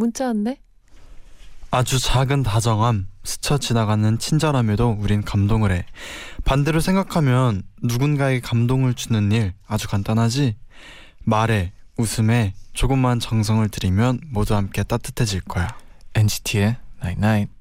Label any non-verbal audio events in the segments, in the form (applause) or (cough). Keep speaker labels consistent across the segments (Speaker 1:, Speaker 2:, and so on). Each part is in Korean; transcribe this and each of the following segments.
Speaker 1: 문자 왔네.
Speaker 2: 아주 작은 다정함, 스쳐 지나가는 친절함에도 우린 감동을 해. 반대로 생각하면 누군가에게 감동을 주는 일 아주 간단하지? 말에, 웃음에 조금만 정성을 들이면 모두 함께 따뜻해질 거야.
Speaker 3: NCT의 Night Night.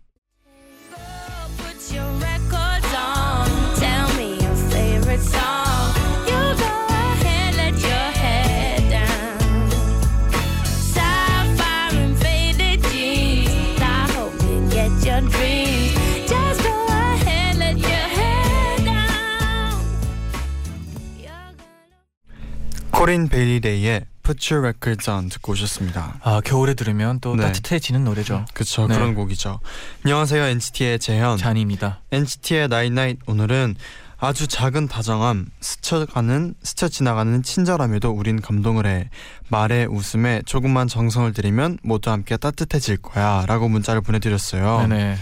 Speaker 2: 코린 베일리레이의 Put Your Records On 듣고 오셨습니다.
Speaker 3: 아 겨울에 들으면 또
Speaker 2: 네.
Speaker 3: 따뜻해지는 노래죠.
Speaker 2: 그쵸,
Speaker 3: 네.
Speaker 2: 그런 곡이죠. 안녕하세요, NCT의 재현.
Speaker 3: 잔입니다.
Speaker 2: NCT의 Night Night 오늘은 아주 작은 다정함, 스쳐가는 스쳐 지나가는 친절함에도 우린 감동을 해. 말에 웃음에 조금만 정성을 들이면 모두 함께 따뜻해질 거야라고 문자를 보내드렸어요.
Speaker 3: 네네.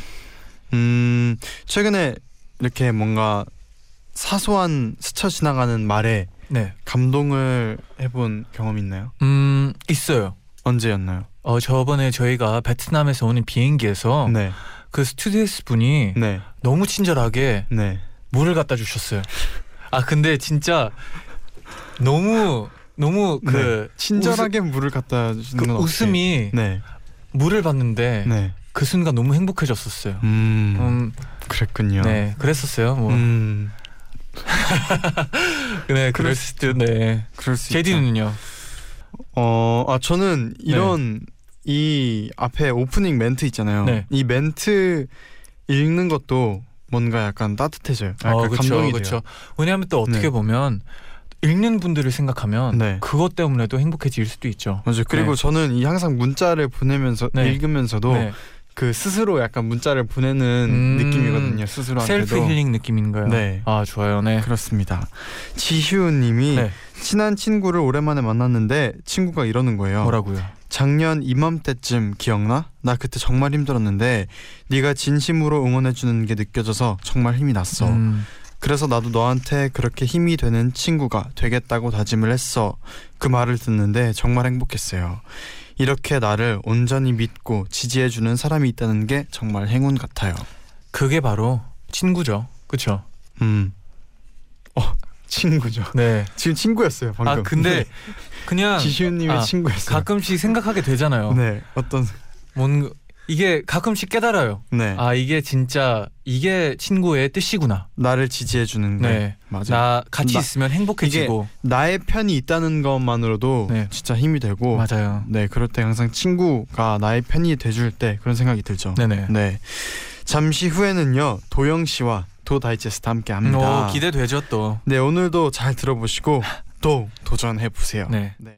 Speaker 2: 음 최근에 이렇게 뭔가 사소한 스쳐 지나가는 말에
Speaker 3: 네.
Speaker 2: 감동을 해본 경험 있나요?
Speaker 3: 음 있어요.
Speaker 2: 언제였나요?
Speaker 3: 어 저번에 저희가 베트남에서 오는 비행기에서
Speaker 2: 네,
Speaker 3: 그 스튜디오스 분이
Speaker 2: 네,
Speaker 3: 너무 친절하게
Speaker 2: 네.
Speaker 3: 물을 갖다 주셨어요. 아 근데 진짜 너무 너무 그
Speaker 2: 친절하게 물을 갖다 주는
Speaker 3: 그 웃음이
Speaker 2: 네,
Speaker 3: 물을 받는데
Speaker 2: 네.
Speaker 3: 그 순간 너무 행복해졌었어요.
Speaker 2: 음,
Speaker 3: 음,
Speaker 2: 그랬군요.
Speaker 3: 네, 그랬었어요. 뭐,
Speaker 2: 음, (laughs)
Speaker 3: 네,
Speaker 2: 그럴
Speaker 3: 그럴 수도, 네.
Speaker 2: 그럴 수 있죠.
Speaker 3: 제디는요?
Speaker 2: 어, 아 저는 이런 이 앞에 오프닝 멘트 있잖아요.
Speaker 3: 네.
Speaker 2: 이 멘트 읽는 것도 뭔가 약간 따뜻해져요. 약간
Speaker 3: 어, 그쵸,
Speaker 2: 감동이
Speaker 3: 그쵸.
Speaker 2: 돼요.
Speaker 3: 왜냐하면 또 어떻게
Speaker 2: 네.
Speaker 3: 보면 읽는 분들을 생각하면
Speaker 2: 네.
Speaker 3: 그것 때문에도 행복해질 수도 있죠.
Speaker 2: 맞아요. 그리고
Speaker 3: 네.
Speaker 2: 저는 이 항상 문자를 보내면서
Speaker 3: 네.
Speaker 2: 읽으면서도
Speaker 3: 네.
Speaker 2: 그 스스로 약간 문자를 보내는
Speaker 3: 음,
Speaker 2: 느낌이거든요. 스스로한테도.
Speaker 3: 셀프 힐링 느낌인가요?
Speaker 2: 네.
Speaker 3: 아 좋아요. 네.
Speaker 2: 그렇습니다. 지휴님이
Speaker 3: 네.
Speaker 2: 친한 친구를 오랜만에 만났는데 친구가 이러는 거예요.
Speaker 3: 뭐라고요?
Speaker 2: 작년 이맘때쯤 기억나? 나 그때 정말 힘들었는데 네가 진심으로 응원해 주는 게 느껴져서 정말 힘이 났어.
Speaker 3: 음,
Speaker 2: 그래서 나도 너한테 그렇게 힘이 되는 친구가 되겠다고 다짐을 했어. 그 말을 듣는데 정말 행복했어요. 이렇게 나를 온전히 믿고 지지해 주는 사람이 있다는 게 정말 행운 같아요.
Speaker 3: 그게 바로 친구죠. 그렇죠?
Speaker 2: 음. 어, 친구죠.
Speaker 3: 네.
Speaker 2: 지금 친구였어요, 방금.
Speaker 3: 아 근데 그냥
Speaker 2: 지시훈님의
Speaker 3: 아,
Speaker 2: 친구였어요.
Speaker 3: 가끔씩 생각하게 되잖아요.
Speaker 2: 네, 어떤
Speaker 3: 뭔 이게 가끔씩 깨달아요.
Speaker 2: 네,
Speaker 3: 아 이게 진짜 이게 친구의 뜻이구나.
Speaker 2: 나를 지지해 주는 거.
Speaker 3: 네.
Speaker 2: 맞아.
Speaker 3: 나 같이
Speaker 2: 나-
Speaker 3: 있으면 행복해지고.
Speaker 2: 나의 편이 있다는 것만으로도
Speaker 3: 네.
Speaker 2: 진짜 힘이 되고.
Speaker 3: 맞아요.
Speaker 2: 네, 그럴 때 항상 친구가 나의 편이 돼줄 때 그런 생각이 들죠.
Speaker 3: 네네.
Speaker 2: 네. 잠시 후에는요 도영 씨와 도 다이제스트 함께 합니다.
Speaker 3: 오, 기대되죠 또.
Speaker 2: 네, 오늘도 잘 들어보시고 또 도전해 보세요.
Speaker 3: 네.
Speaker 4: Again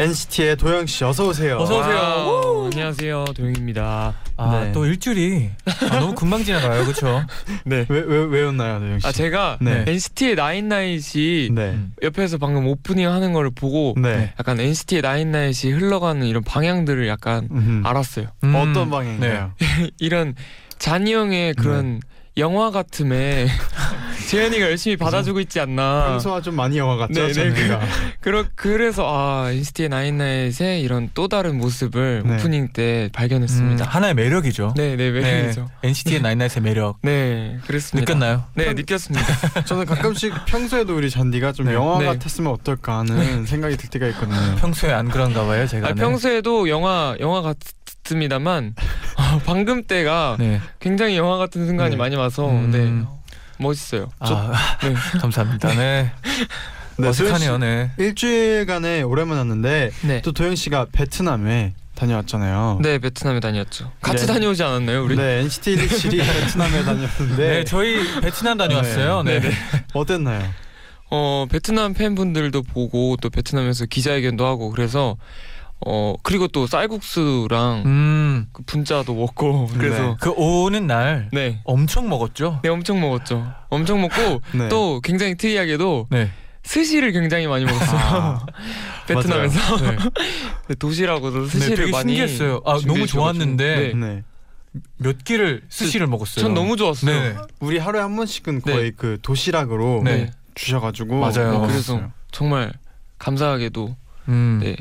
Speaker 2: NCT의 도영 씨 어서 오세요.
Speaker 3: 어서 오세요.
Speaker 5: wow, 안녕하세요 도영입니다.
Speaker 3: 아,
Speaker 2: 네.
Speaker 3: 또 일주일이 아, 너무 금방 지나가요, 그렇죠? (laughs)
Speaker 5: 네.
Speaker 2: 왜왜 왜였나요, 도영 씨?
Speaker 5: 아 제가
Speaker 2: 네.
Speaker 5: NCT의 나인나잇이
Speaker 2: 네.
Speaker 3: 음.
Speaker 5: 옆에서 방금 오프닝 하는 거를 보고
Speaker 2: 네.
Speaker 5: 약간 NCT의 나인나잇이 흘러가는 이런 방향들을 약간
Speaker 2: 음.
Speaker 5: 알았어요.
Speaker 3: 음,
Speaker 2: 어떤 방향인가요? (laughs)
Speaker 5: 이런 쟈니 형의 그런 영화 같음에 (laughs) 재현이가 열심히 받아주고 있지 않나.
Speaker 2: 평소와 좀 많이 영화 같죠?
Speaker 5: 네, 네. (laughs) 그러, 그래서 아 NCT 나인나잇의 이런 또 다른 모습을
Speaker 2: 네.
Speaker 5: 오프닝 때
Speaker 3: 음,
Speaker 5: 발견했습니다.
Speaker 3: 하나의 매력이죠.
Speaker 5: 네, 네, 매력이죠.
Speaker 3: NCT의 나인나잇의 매력 (laughs)
Speaker 5: 네, 그랬습니다.
Speaker 3: 느꼈나요?
Speaker 5: 네, 느꼈습니다.
Speaker 2: 저는 가끔씩 평소에도 우리 잔디가 좀
Speaker 3: 네.
Speaker 2: 영화
Speaker 5: 네.
Speaker 2: 같았으면 어떨까 하는 생각이 들 때가 있거든요.
Speaker 3: 평소에 안 그런가 봐요, 제가.
Speaker 5: 아,
Speaker 3: 네.
Speaker 5: 평소에도 영화 영화 같 습니다만 (laughs) 어, 방금 때가
Speaker 3: 네.
Speaker 5: 굉장히 영화 같은 순간이
Speaker 2: 네.
Speaker 5: 많이 와서
Speaker 3: 음.
Speaker 5: 네 멋있어요.
Speaker 3: 아, (laughs)
Speaker 5: 네.
Speaker 3: 감사합니다. 네.
Speaker 2: 네,
Speaker 3: 어색하네요, 네.
Speaker 2: 일주일간에 오랜만에 왔는데
Speaker 5: 네.
Speaker 2: 또 도영 씨가 베트남에 다녀왔잖아요.
Speaker 5: 네 베트남에 다녔죠. 같이
Speaker 2: 네.
Speaker 5: 다녀오지 않았나요 우리?
Speaker 2: 네, NCT 127이 (laughs) 베트남에 다녔는데
Speaker 3: 네, 저희 베트남 다녀왔어요. 네.
Speaker 5: 네.
Speaker 2: 어땠나요?
Speaker 5: 어 베트남 팬분들도 보고 또 베트남에서 기자회견도 하고 그래서 어 그리고 또 쌀국수랑
Speaker 3: 음,
Speaker 5: 그 분짜도 먹고 (laughs) 그래서
Speaker 3: 그 오는 날
Speaker 5: 네.
Speaker 3: 엄청 먹었죠.
Speaker 5: 네 엄청 먹었죠. 엄청 먹고 (laughs)
Speaker 2: 네.
Speaker 5: 또 굉장히 특이하게도
Speaker 3: 네.
Speaker 5: 스시를 굉장히 많이 먹었어요.
Speaker 3: 아, (laughs)
Speaker 5: 베트남에서
Speaker 3: 네.
Speaker 5: 네, 도시락으로
Speaker 3: 네,
Speaker 5: 스시를
Speaker 3: 되게
Speaker 5: 많이
Speaker 3: 신기했어요. 아, 너무 좋았는데.
Speaker 5: 네.
Speaker 2: 네.
Speaker 3: 몇 끼를 스시를 먹었어요.
Speaker 5: 전 너무 좋았어요.
Speaker 3: 네.
Speaker 2: 우리 하루에 한 번씩은
Speaker 5: 네.
Speaker 2: 거의 그 도시락으로
Speaker 3: 네.
Speaker 5: 네.
Speaker 2: 주셔가지고
Speaker 3: 맞아요.
Speaker 5: 어. 그래서 정말 감사하게도
Speaker 3: 음.
Speaker 5: 네.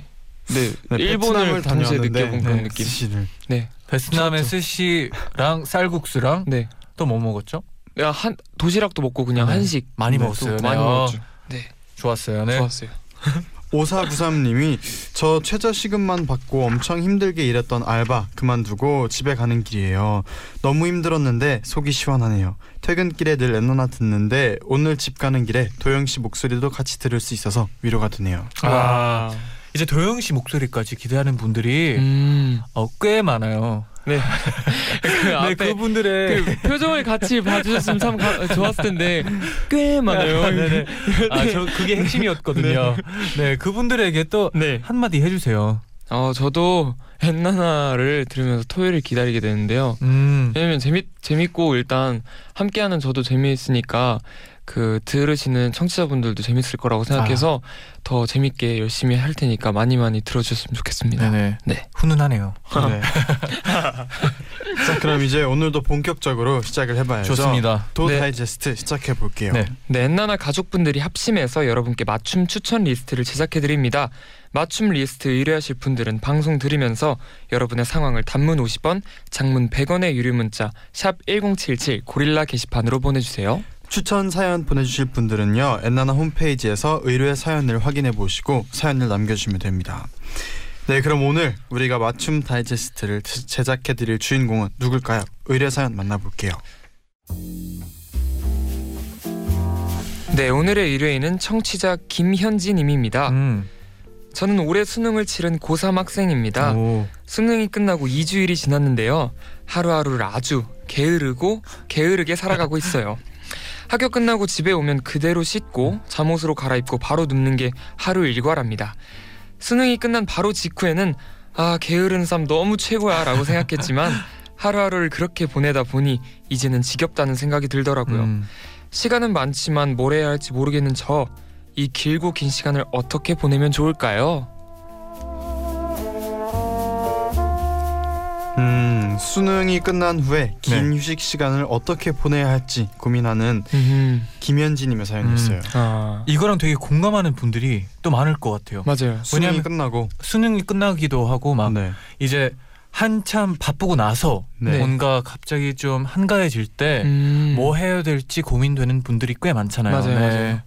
Speaker 5: 네,
Speaker 2: 네,
Speaker 5: 일본을 동시에 느껴본 그런
Speaker 3: 네,
Speaker 5: 느낌.
Speaker 2: 스시를
Speaker 5: 네,
Speaker 3: 베트남의. 스시랑 쌀국수랑
Speaker 5: 네.
Speaker 3: 또 뭐 먹었죠?
Speaker 5: 내가 한 도시락도 먹고 그냥
Speaker 3: 네.
Speaker 5: 한식
Speaker 3: 많이
Speaker 5: 네,
Speaker 3: 먹었어요.
Speaker 5: 또
Speaker 3: 네.
Speaker 5: 많이
Speaker 3: 어,
Speaker 5: 먹었죠. 네,
Speaker 3: 좋았어요. 네.
Speaker 5: 좋았어요. (laughs)
Speaker 2: 5493님이 저 최저 시급만 받고 엄청 힘들게 일했던 알바 그만두고 집에 가는 길이에요. 너무 힘들었는데 속이 시원하네요. 퇴근길에 늘 엔너나 듣는데 오늘 집 가는 길에 도영 씨 목소리도 같이 들을 수 있어서 위로가 되네요.
Speaker 3: 아, 이제 도영 씨 목소리까지 기대하는 분들이
Speaker 5: 음,
Speaker 3: 어, 꽤 많아요.
Speaker 5: 네. (laughs) 그
Speaker 3: 네, 그분들의
Speaker 5: 그 표정을 같이 봐주셨으면 참 가- 좋았을 텐데 꽤 많아요.
Speaker 3: 네네. (laughs) 아, 저 그게 핵심이었거든요. 네, 그분들에게 또
Speaker 5: 네.
Speaker 3: 한마디 해주세요.
Speaker 5: 어, 저도 엔나나를 들으면서 토요일을 기다리게 되는데요.
Speaker 3: 음,
Speaker 5: 왜냐면 재밌 재밌고 일단 함께하는 저도 재미있으니까 그 들으시는 청취자분들도 재밌을 거라고 생각해서 더 재밌게 열심히 할 테니까 많이 많이 들어주셨으면 좋겠습니다.
Speaker 3: 네네.
Speaker 5: 네.
Speaker 3: 훈훈하네요.
Speaker 2: 네. (laughs) 자 그럼 이제 오늘도 본격적으로 시작을 해봐야죠.
Speaker 3: 좋습니다.
Speaker 2: 도
Speaker 5: 네.
Speaker 2: 다이제스트 시작해 볼게요.
Speaker 3: 네.
Speaker 5: 네, 엔나나 가족분들이 합심해서 여러분께 맞춤 추천 리스트를 제작해 드립니다. 맞춤 리스트 의뢰하실 분들은 방송 들으면서 여러분의 상황을 단문 50원, 장문 100원의 유료 문자 샵 #1077 고릴라 게시판으로 보내주세요.
Speaker 2: 추천 사연 보내주실 분들은요 엔나나 홈페이지에서 의뢰 사연을 확인해 보시고 사연을 남겨주시면 됩니다. 네 그럼 오늘 우리가 맞춤 다이제스트를 제작해 드릴 주인공은 누굴까요? 의뢰 사연 만나볼게요.
Speaker 5: 네, 오늘의 의뢰인은 청취자 김현진님입니다.
Speaker 3: 음.
Speaker 5: 저는 올해 수능을 치른 고3 학생입니다.
Speaker 3: 오.
Speaker 5: 수능이 끝나고 2주일이 지났는데요. 하루하루를 아주 게으르고 게으르게 살아가고 있어요. (laughs) 학교 끝나고 집에 오면 그대로 씻고 잠옷으로 갈아입고 바로 눕는 게 하루 일과랍니다. 수능이 끝난 바로 직후에는 아 게으른 삶 너무 최고야라고 생각했지만 (laughs) 하루하루를 그렇게 보내다 보니 이제는 지겹다는 생각이 들더라고요.
Speaker 3: 음.
Speaker 5: 시간은 많지만 뭘 해야 할지 모르겠는 저 이 길고 긴 시간을 어떻게 보내면 좋을까요?
Speaker 2: 수능이 끝난 후에 긴
Speaker 3: 네.
Speaker 2: 휴식 시간을 어떻게 보내야 할지 고민하는
Speaker 5: 음,
Speaker 2: 김현진님의 사연이었어요.
Speaker 5: 아
Speaker 3: 이거랑 되게 공감하는 분들이 또 많을 것 같아요.
Speaker 5: 맞아요.
Speaker 2: 수능이 끝나고
Speaker 3: 수능이 끝나기도 하고 막
Speaker 2: 네.
Speaker 3: 이제 한참 바쁘고 나서
Speaker 2: 네.
Speaker 3: 뭔가 갑자기 좀 한가해질 때뭐
Speaker 5: 음.
Speaker 3: 해야 될지 고민되는 분들이 꽤 많잖아요.
Speaker 5: 맞아요, 맞아요.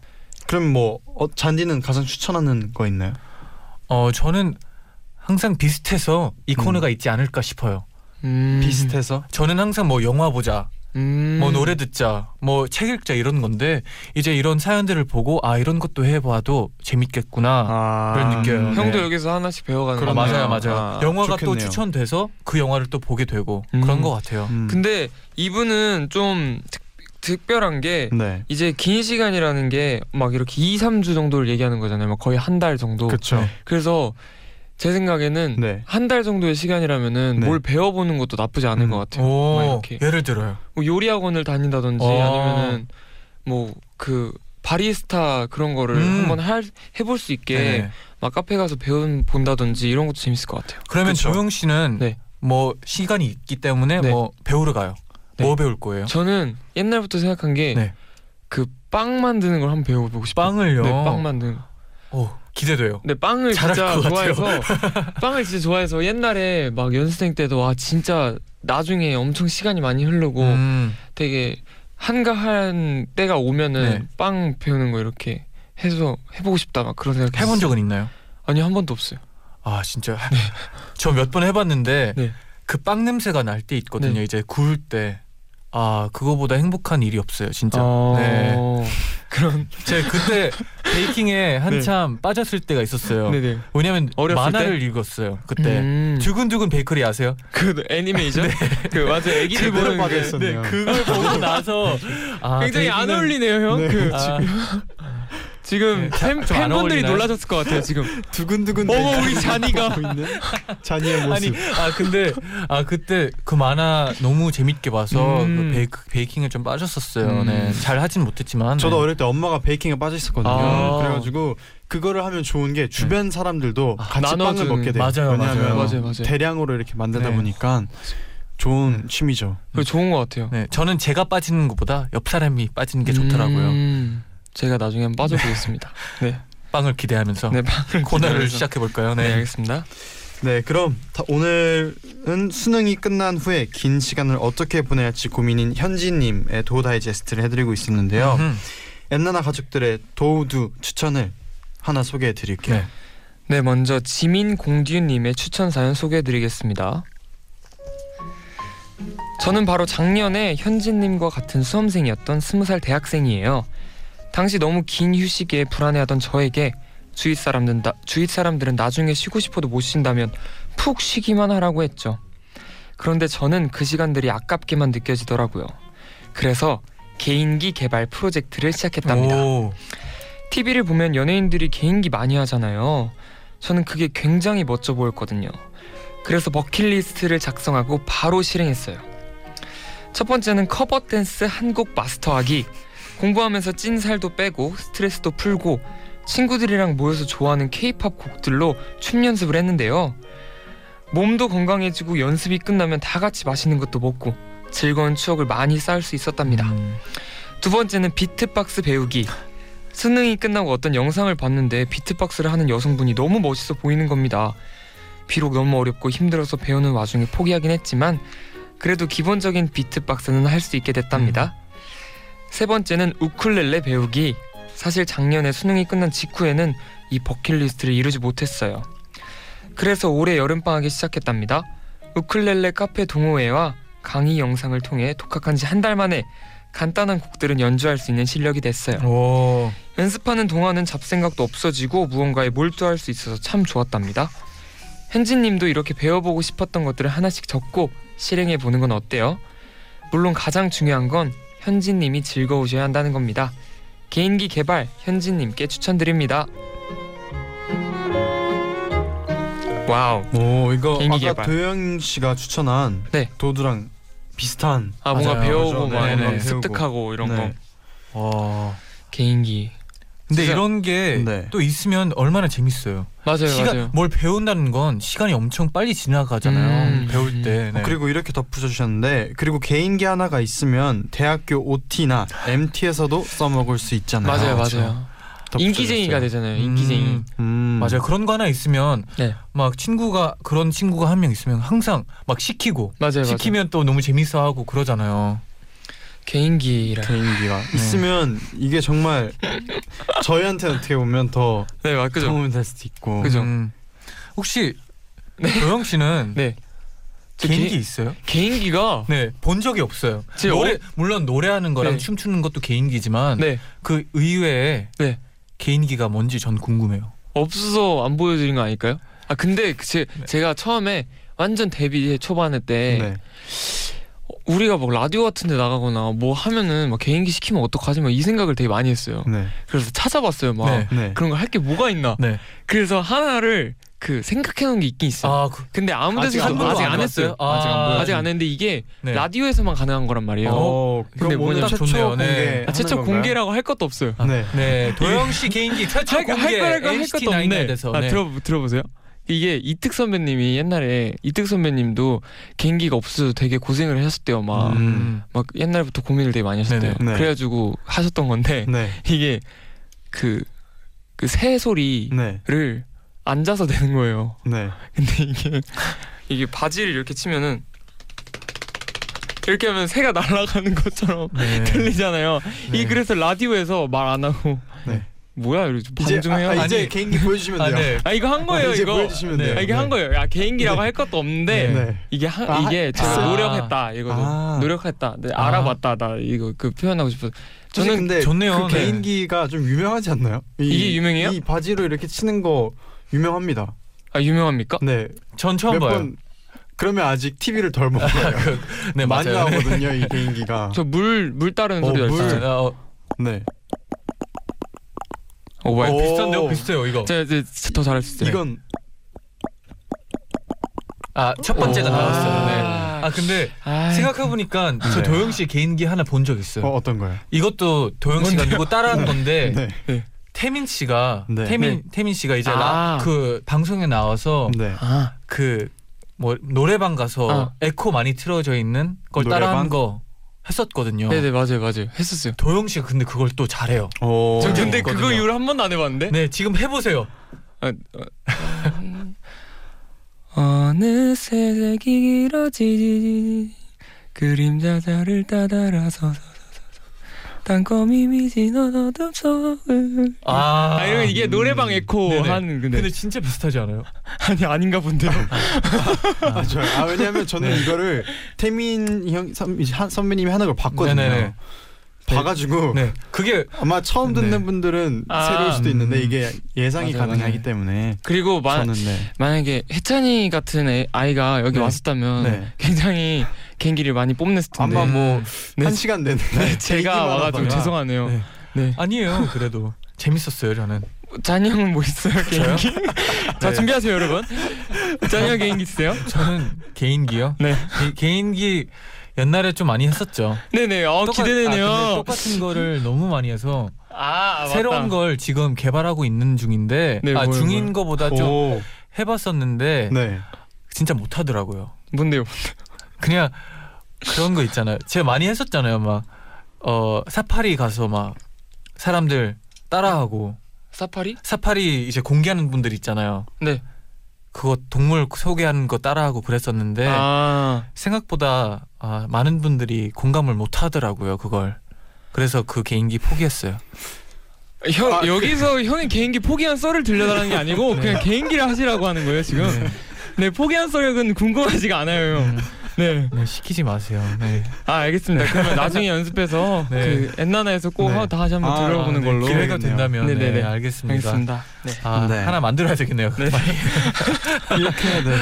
Speaker 2: 그럼 뭐 어, 잔디는 가장 추천하는 거 있나요?
Speaker 3: 어 저는 항상 비슷해서 이
Speaker 2: 음.
Speaker 3: 코너가 있지 않을까 싶어요.
Speaker 5: 음.
Speaker 2: 비슷해서
Speaker 3: 저는 항상 뭐 영화 보자,
Speaker 5: 음.
Speaker 3: 뭐 노래 듣자, 뭐 책 읽자 이런 건데 이제 이런 사연들을 보고 아 이런 것도 해봐도 재밌겠구나.
Speaker 2: 아,
Speaker 3: 그런 느껴요.
Speaker 5: 형도
Speaker 3: 네.
Speaker 5: 여기서 하나씩 배워가는
Speaker 3: 아,
Speaker 5: 거
Speaker 3: 맞아요, 맞아요.
Speaker 5: 아.
Speaker 3: 영화가 또
Speaker 2: 좋겠네요.
Speaker 3: 추천돼서 그 영화를 또 보게 되고
Speaker 5: 음.
Speaker 3: 그런 것 같아요.
Speaker 2: 음.
Speaker 5: 근데 이분은 좀 특, 특별한 게
Speaker 2: 네.
Speaker 5: 이제 긴 시간이라는 게 막 이렇게 2, 3주 정도를 얘기하는 거잖아요. 막 거의 한 달 정도.
Speaker 2: 그렇죠.
Speaker 3: 네.
Speaker 5: 그래서 제 생각에는
Speaker 2: 네.
Speaker 5: 한달 정도의 시간이라면은
Speaker 2: 네.
Speaker 5: 뭘 배워보는 것도 나쁘지 않은
Speaker 2: 음.
Speaker 5: 것 같아요.
Speaker 3: 오
Speaker 5: 이렇게
Speaker 3: 예를 들어요.
Speaker 5: 뭐 요리 학원을 다닌다든지
Speaker 3: 어.
Speaker 5: 아니면은 뭐 그 바리스타 그런 거를
Speaker 3: 음.
Speaker 5: 한번 할 해볼 수 있게
Speaker 3: 네.
Speaker 5: 막 카페 가서 배운 본다든지 이런 것도 재밌을 것 같아요.
Speaker 3: 그러면
Speaker 2: 그쵸.
Speaker 3: 조영 씨는
Speaker 5: 네.
Speaker 3: 뭐 시간이 있기 때문에
Speaker 5: 네.
Speaker 3: 뭐 배우러 가요. 뭐 배울 거예요?
Speaker 5: 저는 옛날부터 생각한 게
Speaker 3: 네.
Speaker 5: 그빵 만드는 걸 한번 배워보고 싶어요.
Speaker 3: 빵을요.
Speaker 5: 네, 빵 만드는. 거.
Speaker 3: 오, 기대돼요.
Speaker 5: 근데 빵을 진짜. 좋아해서 (laughs) 빵을 진짜 좋아해서 옛날에 막 연습생 때도 와 진짜 나중에 엄청 시간이 많이 흐르고
Speaker 3: 음,
Speaker 5: 되게 한가한 때가 오면은
Speaker 3: 네.
Speaker 5: 빵 배우는 거 이렇게 해서 해보고 싶다 막 그런 생각
Speaker 3: 해본 적은 있나요?
Speaker 5: 아니 한 번도 없어요.
Speaker 3: 아 진짜 (laughs) 저몇 번 해봤는데
Speaker 5: 네.
Speaker 3: 그빵 냄새가 날 때 있거든요.
Speaker 5: 네.
Speaker 3: 이제 구울 때. 아 그거보다 행복한 일이 없어요 진짜.
Speaker 5: 어...
Speaker 3: 네.
Speaker 5: 그런
Speaker 3: 제가 그때 베이킹에 한참 빠졌을 때가 있었어요.
Speaker 5: 네네.
Speaker 3: 왜냐면
Speaker 5: 어렸을
Speaker 3: 만화를 읽었어요 그때.
Speaker 5: 음,
Speaker 3: 두근두근 베이커리 아세요?
Speaker 5: 그 애니메이션 (laughs) 그 맞아 애기들 보는 게
Speaker 2: 빠져있었네요.
Speaker 3: 그걸 보고 나서 아, (laughs)
Speaker 5: 굉장히 안
Speaker 3: 베이킹은-
Speaker 5: 어울리네요 형.
Speaker 2: 네.
Speaker 5: 그
Speaker 3: 아,
Speaker 5: 지금
Speaker 3: 네,
Speaker 5: 팬, 팬분들이? 놀라셨을 것 같아요 지금. (laughs)
Speaker 2: 두근두근
Speaker 5: 어머, 우리 잔이가.
Speaker 2: 잔이의 모습.
Speaker 3: 아니 아 근데 아 그때 그 만화 너무 재밌게 봐서
Speaker 5: 음.
Speaker 3: 그 베이크, 베이킹을 좀 빠졌었어요.
Speaker 5: 음.
Speaker 3: 네. 잘 하진 못했지만
Speaker 2: 저도
Speaker 3: 네.
Speaker 2: 어릴 때 엄마가 베이킹에 빠져 있었거든요.
Speaker 5: 아.
Speaker 2: 그래가지고 그거를 하면 좋은 게 주변 사람들도
Speaker 3: 아,
Speaker 2: 같이 빵을
Speaker 5: 나눠주는.
Speaker 2: 먹게 돼요.
Speaker 3: 맞아요,
Speaker 2: 왜냐하면
Speaker 3: 맞아요.
Speaker 5: 맞아요, 맞아요.
Speaker 2: 대량으로 이렇게 만들다
Speaker 3: 네.
Speaker 2: 보니까 좋은
Speaker 3: 네.
Speaker 2: 취미죠.
Speaker 5: 그 좋은 것 같아요.
Speaker 3: 네, 저는 제가 빠지는 것보다 옆 사람이 빠지는 게 좋더라고요.
Speaker 5: 음, 제가 나중에 한번 빠져보겠습니다. (laughs) 네,
Speaker 3: 빵을 기대하면서
Speaker 5: 네 빵을
Speaker 3: 코너를. 시작해 볼까요?
Speaker 5: 네,
Speaker 3: 네.
Speaker 5: 알겠습니다.
Speaker 2: 네, 그럼 다- 오늘은 수능이 끝난 후에 긴 시간을 어떻게 보내야 할지 고민인 현지님의 도우 다이제스트를 해드리고 있었는데요.
Speaker 3: 음흠.
Speaker 2: 엔나나 가족들의 도우두 추천을 하나 소개해 드릴게요.
Speaker 3: 네.
Speaker 5: 네, 먼저 지민 공듀님의 추천 사연 소개해 드리겠습니다. 저는 바로 작년에 현진님과 같은 수험생이었던 스무 살 대학생이에요. 당시 너무 긴 휴식에 불안해하던 저에게 주위 사람들은 나, 주위 사람들은 나중에 쉬고 싶어도 못 쉰다면 푹 쉬기만 하라고 했죠. 그런데 저는 그 시간들이 아깝게만 느껴지더라고요. 그래서 개인기 개발 프로젝트를 시작했답니다.
Speaker 3: 오.
Speaker 5: TV를 보면 연예인들이 개인기 많이 하잖아요. 저는 그게 굉장히 멋져 보였거든요. 그래서 버킷리스트를 작성하고 바로 실행했어요. 첫 번째는 커버 댄스 한 곡 마스터하기. 공부하면서 찐 살도 빼고 스트레스도 풀고 친구들이랑 모여서 좋아하는 케이팝 곡들로 춤 연습을 했는데요. 몸도 건강해지고 연습이 끝나면 다 같이 맛있는 것도 먹고 즐거운 추억을 많이 쌓을 수 있었답니다.
Speaker 3: 음.
Speaker 5: 두 번째는 비트박스 배우기. 수능이 끝나고 어떤 영상을 봤는데 비트박스를 하는 여성분이 너무 멋있어 보이는 겁니다. 비록 너무 어렵고 힘들어서 배우는 와중에 포기하긴 했지만 그래도 기본적인 비트박스는 할 수 있게 됐답니다. 세 번째는 우쿨렐레 배우기. 사실 작년에 수능이 끝난 직후에는 이 버킷리스트를 이루지 못했어요. 그래서 올해 여름방학에 시작했답니다. 우쿨렐레 카페 동호회와 강의 영상을 통해 독학한 지 한 달 만에 간단한 곡들은 연주할 수 있는 실력이 됐어요.
Speaker 3: 오.
Speaker 5: 연습하는 동안은 잡생각도 없어지고 무언가에 몰두할 수 있어서 참 좋았답니다. 현진님도 이렇게 배워보고 싶었던 것들을 하나씩 적고 실행해 보는 건 어때요? 물론 가장 중요한 건 현진님이 즐거우셔야 한다는 겁니다. 개인기 개발 현진님께 추천드립니다. 와우.
Speaker 2: 오 이거 아까
Speaker 5: 개발.
Speaker 2: 도영 씨가 추천한
Speaker 5: 네.
Speaker 2: 도두랑 비슷한
Speaker 5: 아 뭔가
Speaker 3: 맞아요.
Speaker 5: 배우고. 막 습득하고 이런
Speaker 2: 네.
Speaker 5: 거
Speaker 3: 와.
Speaker 5: 개인기.
Speaker 3: 근데
Speaker 5: 진짜-
Speaker 3: 이런 게또
Speaker 2: 네.
Speaker 3: 있으면 얼마나 재밌어요.
Speaker 5: 맞아요,
Speaker 3: 시간
Speaker 5: 맞아요.
Speaker 3: 뭘 배운다는 건 시간이 엄청 빨리 지나가잖아요.
Speaker 5: 음.
Speaker 3: 배울 때. 네.
Speaker 2: 어, 그리고 이렇게 덧붙여 주셨는데 그리고 개인기 하나가 있으면 대학교 OT나 MT에서도 써먹을 수 있잖아요.
Speaker 5: 맞아요,
Speaker 3: 그렇죠.
Speaker 5: 맞아요.
Speaker 2: 덧붙여
Speaker 5: 인기쟁이가. 되잖아요. 인기쟁이.
Speaker 3: 음,
Speaker 2: 음.
Speaker 3: 맞아요. 그런 거 하나 있으면
Speaker 5: 네.
Speaker 3: 막 친구가 그런 친구가 한 명 있으면 항상 막 시키고
Speaker 5: 맞아요, 맞아요.
Speaker 3: 시키면 또 너무 재밌어하고 그러잖아요.
Speaker 5: 개인기라.
Speaker 2: 개인기가 있으면 이게 정말 저희한테 어떻게 보면 더
Speaker 5: 네, 맞 그죠.
Speaker 2: 도움이 될 수도 있고
Speaker 5: 그죠.
Speaker 3: 음. 혹시 도영 씨는
Speaker 5: 네. 저
Speaker 3: 개인기
Speaker 5: 개-
Speaker 3: 있어요?
Speaker 5: 개인기가
Speaker 3: 네, 본 적이 없어요.
Speaker 5: 제
Speaker 3: 노래
Speaker 5: 어-
Speaker 3: 물론 노래하는 거랑
Speaker 5: 네.
Speaker 3: 춤추는 것도 개인기지만
Speaker 5: 네
Speaker 3: 그 의외에
Speaker 5: 네.
Speaker 3: 개인기가 뭔지 전 궁금해요.
Speaker 5: 없어서 안 보여드린 거 아닐까요? 아 근데 그 제,
Speaker 3: 네.
Speaker 5: 제가 처음에 완전 데뷔 초반에 때
Speaker 2: 네.
Speaker 5: 어, 우리가 막 라디오 같은데 나가거나 뭐 하면은 막 개인기 시키면 어떡하지 막 이 생각을 되게 많이 했어요.
Speaker 2: 네.
Speaker 5: 그래서 찾아봤어요 막
Speaker 3: 네.
Speaker 2: 네.
Speaker 5: 그런 거 할 게 뭐가 있나.
Speaker 3: 네.
Speaker 5: 그래서 하나를 그 생각해 놓은 게 있긴 있어 요.
Speaker 3: 아, 그,
Speaker 5: 근데 아무
Speaker 3: 아직
Speaker 5: 데서도
Speaker 3: 한 번도
Speaker 5: 아직
Speaker 3: 안
Speaker 5: 안 했어요.
Speaker 3: 봤어요?
Speaker 2: 아직 안
Speaker 3: 아.
Speaker 5: 아직 안 했는데 이게
Speaker 3: 네.
Speaker 5: 라디오에서만 가능한 거란 말이에요.
Speaker 2: 어,
Speaker 5: 근데 뭐냐-
Speaker 2: 최초
Speaker 3: 좋네요.
Speaker 2: 공개
Speaker 3: 네.
Speaker 5: 아, 최초 공개라고 할 것도 없어요.
Speaker 2: 네.
Speaker 3: 네, 도영 씨 개인기 최초
Speaker 5: 할,
Speaker 3: 공개
Speaker 5: 할 거랄까 할 것도 없네. 아,
Speaker 3: 네.
Speaker 5: 들어 들어보세요. 이게 이특 선배님이 옛날에 이특 선배님도 개인기가 없어서 되게 고생을 하셨대요. 막.
Speaker 2: 음.
Speaker 5: 막 옛날부터 고민을 되게 많이 하셨대요.
Speaker 2: 네네. 네.
Speaker 5: 그래가지고 하셨던 건데
Speaker 2: 네. (laughs)
Speaker 5: 이게 그 그 새 소리를
Speaker 2: 네.
Speaker 5: 앉아서 내는 거예요.
Speaker 2: 네.
Speaker 5: 근데 이게 이게 바지를 이렇게 치면은 이렇게 하면 새가 날아가는 것처럼
Speaker 3: 네. (laughs)
Speaker 5: 들리잖아요.
Speaker 3: 네.
Speaker 5: 이 그래서 라디오에서 말 안 하고
Speaker 2: 네.
Speaker 5: 뭐야 이러죠.
Speaker 2: 이제
Speaker 5: 반좀 해요.
Speaker 2: 아,
Speaker 5: 아,
Speaker 2: 이제
Speaker 3: 아니,
Speaker 2: 개인기 보여주시면 돼요.
Speaker 3: 네.
Speaker 5: 이거 한 거예요
Speaker 2: 이제
Speaker 5: 이거.
Speaker 2: 보여주시면
Speaker 3: 네.
Speaker 2: 돼요.
Speaker 5: 아, 이게 한 거예요. 야 개인기라고 할 것도 없는데
Speaker 3: 네.
Speaker 2: 네.
Speaker 5: 이게 한
Speaker 2: 아,
Speaker 5: 이게 제가
Speaker 3: 아.
Speaker 5: 노력했다 이거죠.
Speaker 2: 아.
Speaker 5: 노력했다. 네,
Speaker 3: 아.
Speaker 5: 알아봤다. 나 이거 그 표현하고 싶어서
Speaker 2: 저는 근데
Speaker 3: 좋네요.
Speaker 2: 그
Speaker 3: 네.
Speaker 2: 개인기가 좀 유명하지 않나요? 이,
Speaker 5: 이게 유명해요?
Speaker 2: 이 바지로 이렇게 치는 거 유명합니다.
Speaker 5: 아 유명합니까?
Speaker 2: 네.
Speaker 3: 전 처음
Speaker 2: 몇
Speaker 3: 봐요.
Speaker 2: 번 그러면 아직 TV를 덜본 거예요. (laughs)
Speaker 3: 네
Speaker 2: 많이
Speaker 3: 맞아요. 네.
Speaker 2: 나오거든요, 이 개인기가.
Speaker 5: 저 물 물 따르는
Speaker 2: 어,
Speaker 5: 소리 날
Speaker 2: 물.
Speaker 5: 수
Speaker 3: 아.
Speaker 5: 어,
Speaker 2: 네.
Speaker 5: 어 뭐야?
Speaker 2: 오.
Speaker 3: 비슷한데요, 비슷해요 이거.
Speaker 5: 제가 이제 더 잘할 수 있어요.
Speaker 2: 이건
Speaker 3: 아 첫 번째가
Speaker 5: 오.
Speaker 3: 나왔어요. 네.
Speaker 5: 아.
Speaker 3: 아 근데
Speaker 5: 아이,
Speaker 3: 생각해 보니까 저
Speaker 2: 네.
Speaker 3: 도영 씨 개인기 하나 본 적 있어요.
Speaker 2: 어, 어떤 거예요?
Speaker 3: 이것도 도영 씨가 누구 따라한 건데 (laughs)
Speaker 2: 네.
Speaker 3: 태민 씨가
Speaker 2: 네.
Speaker 3: 태민 태민 씨가 이제
Speaker 5: 아.
Speaker 3: 라, 그 방송에 나와서
Speaker 2: 네.
Speaker 3: 아그뭐 노래방 가서
Speaker 5: 아.
Speaker 3: 에코 많이 틀어져 있는 걸
Speaker 2: 노래방?
Speaker 3: 따라한 거 했었거든요.
Speaker 5: 네네 맞아요 맞아요 했었어요.
Speaker 3: 도영 씨가 근데 그걸 또 잘해요.
Speaker 2: 오.
Speaker 5: 저
Speaker 3: 네.
Speaker 5: 근데
Speaker 3: 있거든요.
Speaker 5: 그거 이후로 한 번도 안 해봤는데.
Speaker 3: 네, 지금 해보세요.
Speaker 5: 아, 어. 어느새 색이 길어지지 그림자 자를 따라서 땅거미 미진 어둠 속을
Speaker 3: 아,
Speaker 5: 아 이러면 이게 노래방 에코
Speaker 3: 네네.
Speaker 5: 하는 근데,
Speaker 3: 근데 진짜 비슷하지 않아요? (laughs)
Speaker 5: 아니 아닌가 본데요.
Speaker 2: 아, 저, 아 왜냐면 저는
Speaker 3: 네.
Speaker 2: 이거를 태민 형 선, 한- 선배님이 하는 걸 봤거든요.
Speaker 3: 네네네.
Speaker 2: 봐가지고
Speaker 3: 네, 그게
Speaker 2: 아마 처음 듣는
Speaker 3: 네.
Speaker 2: 분들은
Speaker 5: 아,
Speaker 2: 새로울 수도 있는데
Speaker 3: 음.
Speaker 2: 이게 예상이
Speaker 5: 맞아요,
Speaker 2: 가능하기. 때문에
Speaker 5: 그리고 마,
Speaker 2: 저는 네.
Speaker 5: 만약에 해찬이 같은 애, 아이가 여기
Speaker 3: 네.
Speaker 5: 왔었다면
Speaker 2: 네.
Speaker 5: 굉장히 개인기를 많이 뽐냈을 텐데.
Speaker 2: 아마 뭐
Speaker 3: 음,
Speaker 5: 네.
Speaker 2: 한 시간 내내
Speaker 5: 제가
Speaker 2: 얘기만
Speaker 5: 와가지고
Speaker 2: 하다가
Speaker 5: 죄송하네요.
Speaker 3: 네.
Speaker 5: 네.
Speaker 3: 아니에요. 그래도 재밌었어요. 저는.
Speaker 5: 잔이 형은 뭐 있어요 (laughs) 개인기? (laughs) 자
Speaker 3: 네.
Speaker 5: 준비하세요 여러분. 잔이 형 개인기 있으세요?
Speaker 3: 저는 개인기요.
Speaker 5: 네.
Speaker 3: 개, 개인기 옛날에 좀 많이 했었죠.
Speaker 5: 네네. 어
Speaker 3: 똑같-
Speaker 5: 기대되네요.
Speaker 3: 아, 근데 똑같은 거를 너무 많이 해서
Speaker 5: 아, 맞다.
Speaker 3: 새로운 걸 지금 개발하고 있는 중인데
Speaker 5: 네,
Speaker 3: 아,
Speaker 5: 뭐요,
Speaker 3: 중인 거보다 좀
Speaker 2: 오.
Speaker 3: 해봤었는데
Speaker 2: 네.
Speaker 3: 진짜 못하더라고요.
Speaker 5: 뭔데요?
Speaker 3: 그냥 그런 거 있잖아요. 제가 많이 했었잖아요. 막 어, 사파리 가서 막 사람들 따라하고
Speaker 5: 사파리?
Speaker 3: 사파리 이제 공개하는 분들 있잖아요.
Speaker 5: 네.
Speaker 3: 그거 동물 소개하는 거 따라하고 그랬었는데
Speaker 5: 아
Speaker 3: 생각보다 아, 많은 분들이 공감을 못 하더라고요. 그걸. 그래서 그 개인기 포기했어요.
Speaker 5: 형
Speaker 2: 아,
Speaker 5: 여기서 (laughs) 형의 개인기 포기한 썰을 들려달라는 게 아니고 그냥 개인기를 하시라고 하는 거예요 지금.
Speaker 3: 네.
Speaker 5: 네 포기한 썰은 궁금하지가 않아요 형.
Speaker 3: 음,
Speaker 5: 네.
Speaker 3: 네, 시키지 마세요. 네.
Speaker 5: 아 알겠습니다. 그러면 나중에 연습해서
Speaker 3: 네.
Speaker 5: 그 엔나나에서 꼭
Speaker 2: 네.
Speaker 5: 하- 다시 한번
Speaker 2: 아,
Speaker 5: 들어보는
Speaker 3: 네,
Speaker 5: 걸로.
Speaker 3: 기회가. 된다면 네,
Speaker 5: 네네네.
Speaker 3: 알겠습니다.
Speaker 5: 알겠습니다. 네.
Speaker 3: 아,
Speaker 2: 네.
Speaker 3: 하나 만들어야 되겠네요.
Speaker 5: 네. (laughs)
Speaker 2: 이렇게 해야 돼.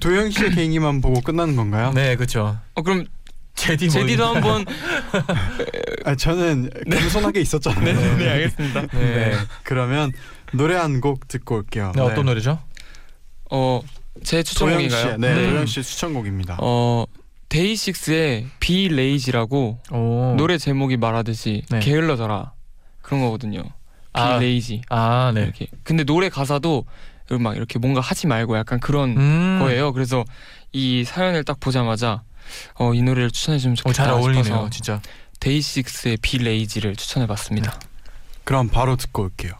Speaker 2: 도영 씨의 개인기만 보고 끝나는 건가요?
Speaker 3: 네, 그렇죠.
Speaker 5: 어 그럼
Speaker 3: 제디 뭐
Speaker 5: 제디도
Speaker 3: 있나요?
Speaker 5: 한번
Speaker 2: 아, 저는 겸손하게 있었잖아요.
Speaker 5: 네, 네 알겠습니다.
Speaker 3: 네.
Speaker 2: 네. 그러면 노래 한 곡 듣고 올게요.
Speaker 3: 네, 어떤 노래죠?
Speaker 5: 어 제 추천곡인가요?
Speaker 2: 씨, 네,
Speaker 3: 네.
Speaker 2: 도영 씨 추천곡입니다.
Speaker 5: 어 데이식스의 Be Lazy라고
Speaker 3: 오.
Speaker 5: 노래 제목이 말하듯이
Speaker 3: 네.
Speaker 5: 게을러져라 그런 거거든요. Be
Speaker 3: 아,
Speaker 5: Lazy
Speaker 3: 아, 네.
Speaker 5: 이렇게. 근데 노래 가사도 막 이렇게 뭔가 하지 말고 약간 그런
Speaker 3: 음.
Speaker 5: 거예요. 그래서 이 사연을 딱 보자마자 어, 이 노래를 추천해 주면
Speaker 3: 어,
Speaker 5: 좋겠다
Speaker 3: 잘 어울리네요,
Speaker 5: 싶어서
Speaker 3: 진짜.
Speaker 5: 데이식스의 Be Lazy를 추천해 봤습니다.
Speaker 2: 그럼 바로 듣고 올게요.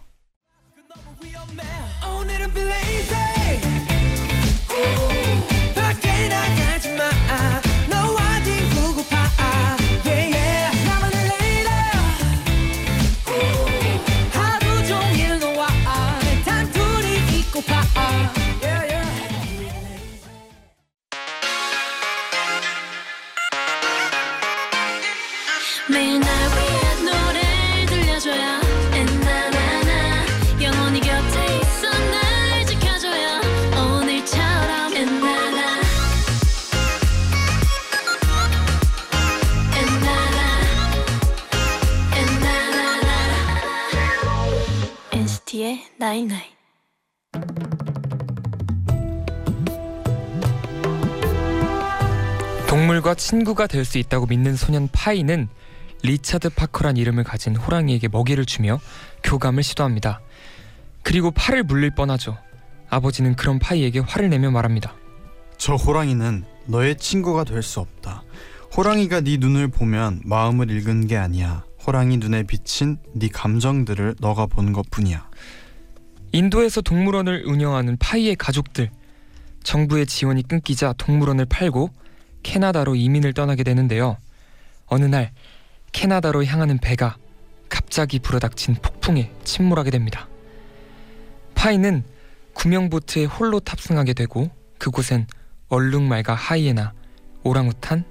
Speaker 5: 동물과 친구가 될 수 있다고 믿는 소년 파이는 리차드 파커란 이름을 가진 호랑이에게 먹이를 주며 교감을 시도합니다. 그리고 팔을 물릴 뻔하죠. 아버지는 그런 파이에게 화를 내며 말합니다.
Speaker 2: 저 호랑이는 너의 친구가 될 수 없다. 호랑이가 네 눈을 보면 마음을 읽은 게 아니야. 호랑이 눈에 비친 네 감정들을 너가 본 것뿐이야.
Speaker 5: 인도에서 동물원을 운영하는 파이의 가족들 정부의 지원이 끊기자 동물원을 팔고 캐나다로 이민을 떠나게 되는데요. 어느 날 캐나다로 향하는 배가 갑자기 불어닥친 폭풍에 침몰하게 됩니다. 파이는 구명보트에 홀로 탑승하게 되고 그곳엔 얼룩말과 하이에나, 오랑우탄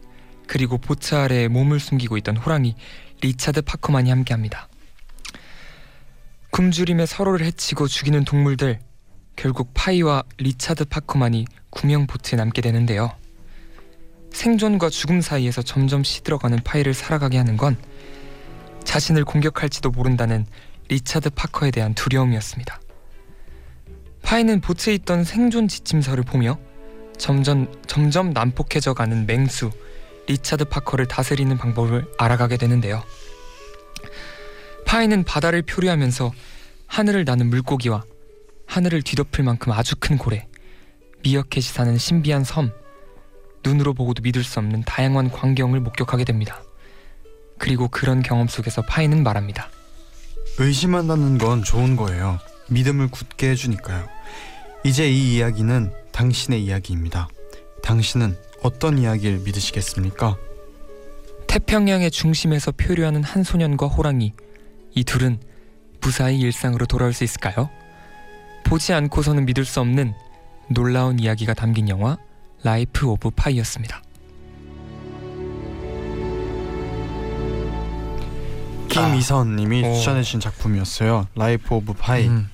Speaker 5: 그리고 보트 아래에 몸을 숨기고 있던 호랑이 리차드 파커만이 함께합니다. 굶주림에 서로를 해치고 죽이는 동물들 결국 파이와 리차드 파커만이 구명 보트에 남게 되는데요. 생존과 죽음 사이에서 점점 시들어가는 파이를 살아가게 하는 건 자신을 공격할지도 모른다는 리차드 파커에 대한 두려움이었습니다. 파이는 보트에 있던 생존 지침서를 보며 점점 점점 난폭해져 가는 맹수 리차드 파커를 다스리는 방법을 알아가게 되는데요. 파이는 바다를 표류하면서 하늘을 나는 물고기와 하늘을 뒤덮을 만큼 아주 큰 고래, 미어캣이 사는 신비한 섬, 눈으로 보고도 믿을 수 없는 다양한 광경을 목격하게 됩니다. 그리고 그런 경험 속에서 파이는 말합니다.
Speaker 2: 의심한다는 건 좋은 거예요. 믿음을 굳게 해주니까요. 이제 이 이야기는 당신의 이야기입니다. 당신은 어떤 이야기를 믿으시겠습니까?
Speaker 5: 태평양의 중심에서 표류하는 한 소년과 호랑이 이 둘은 무사히 일상으로 돌아올 수 있을까요? 보지 않고서는 믿을 수 없는 놀라운 이야기가 담긴 영화 라이프 오브 파이였습니다.
Speaker 2: 김이선님이
Speaker 5: 오.
Speaker 2: 추천해주신 작품이었어요. 라이프 오브 파이.
Speaker 3: 음.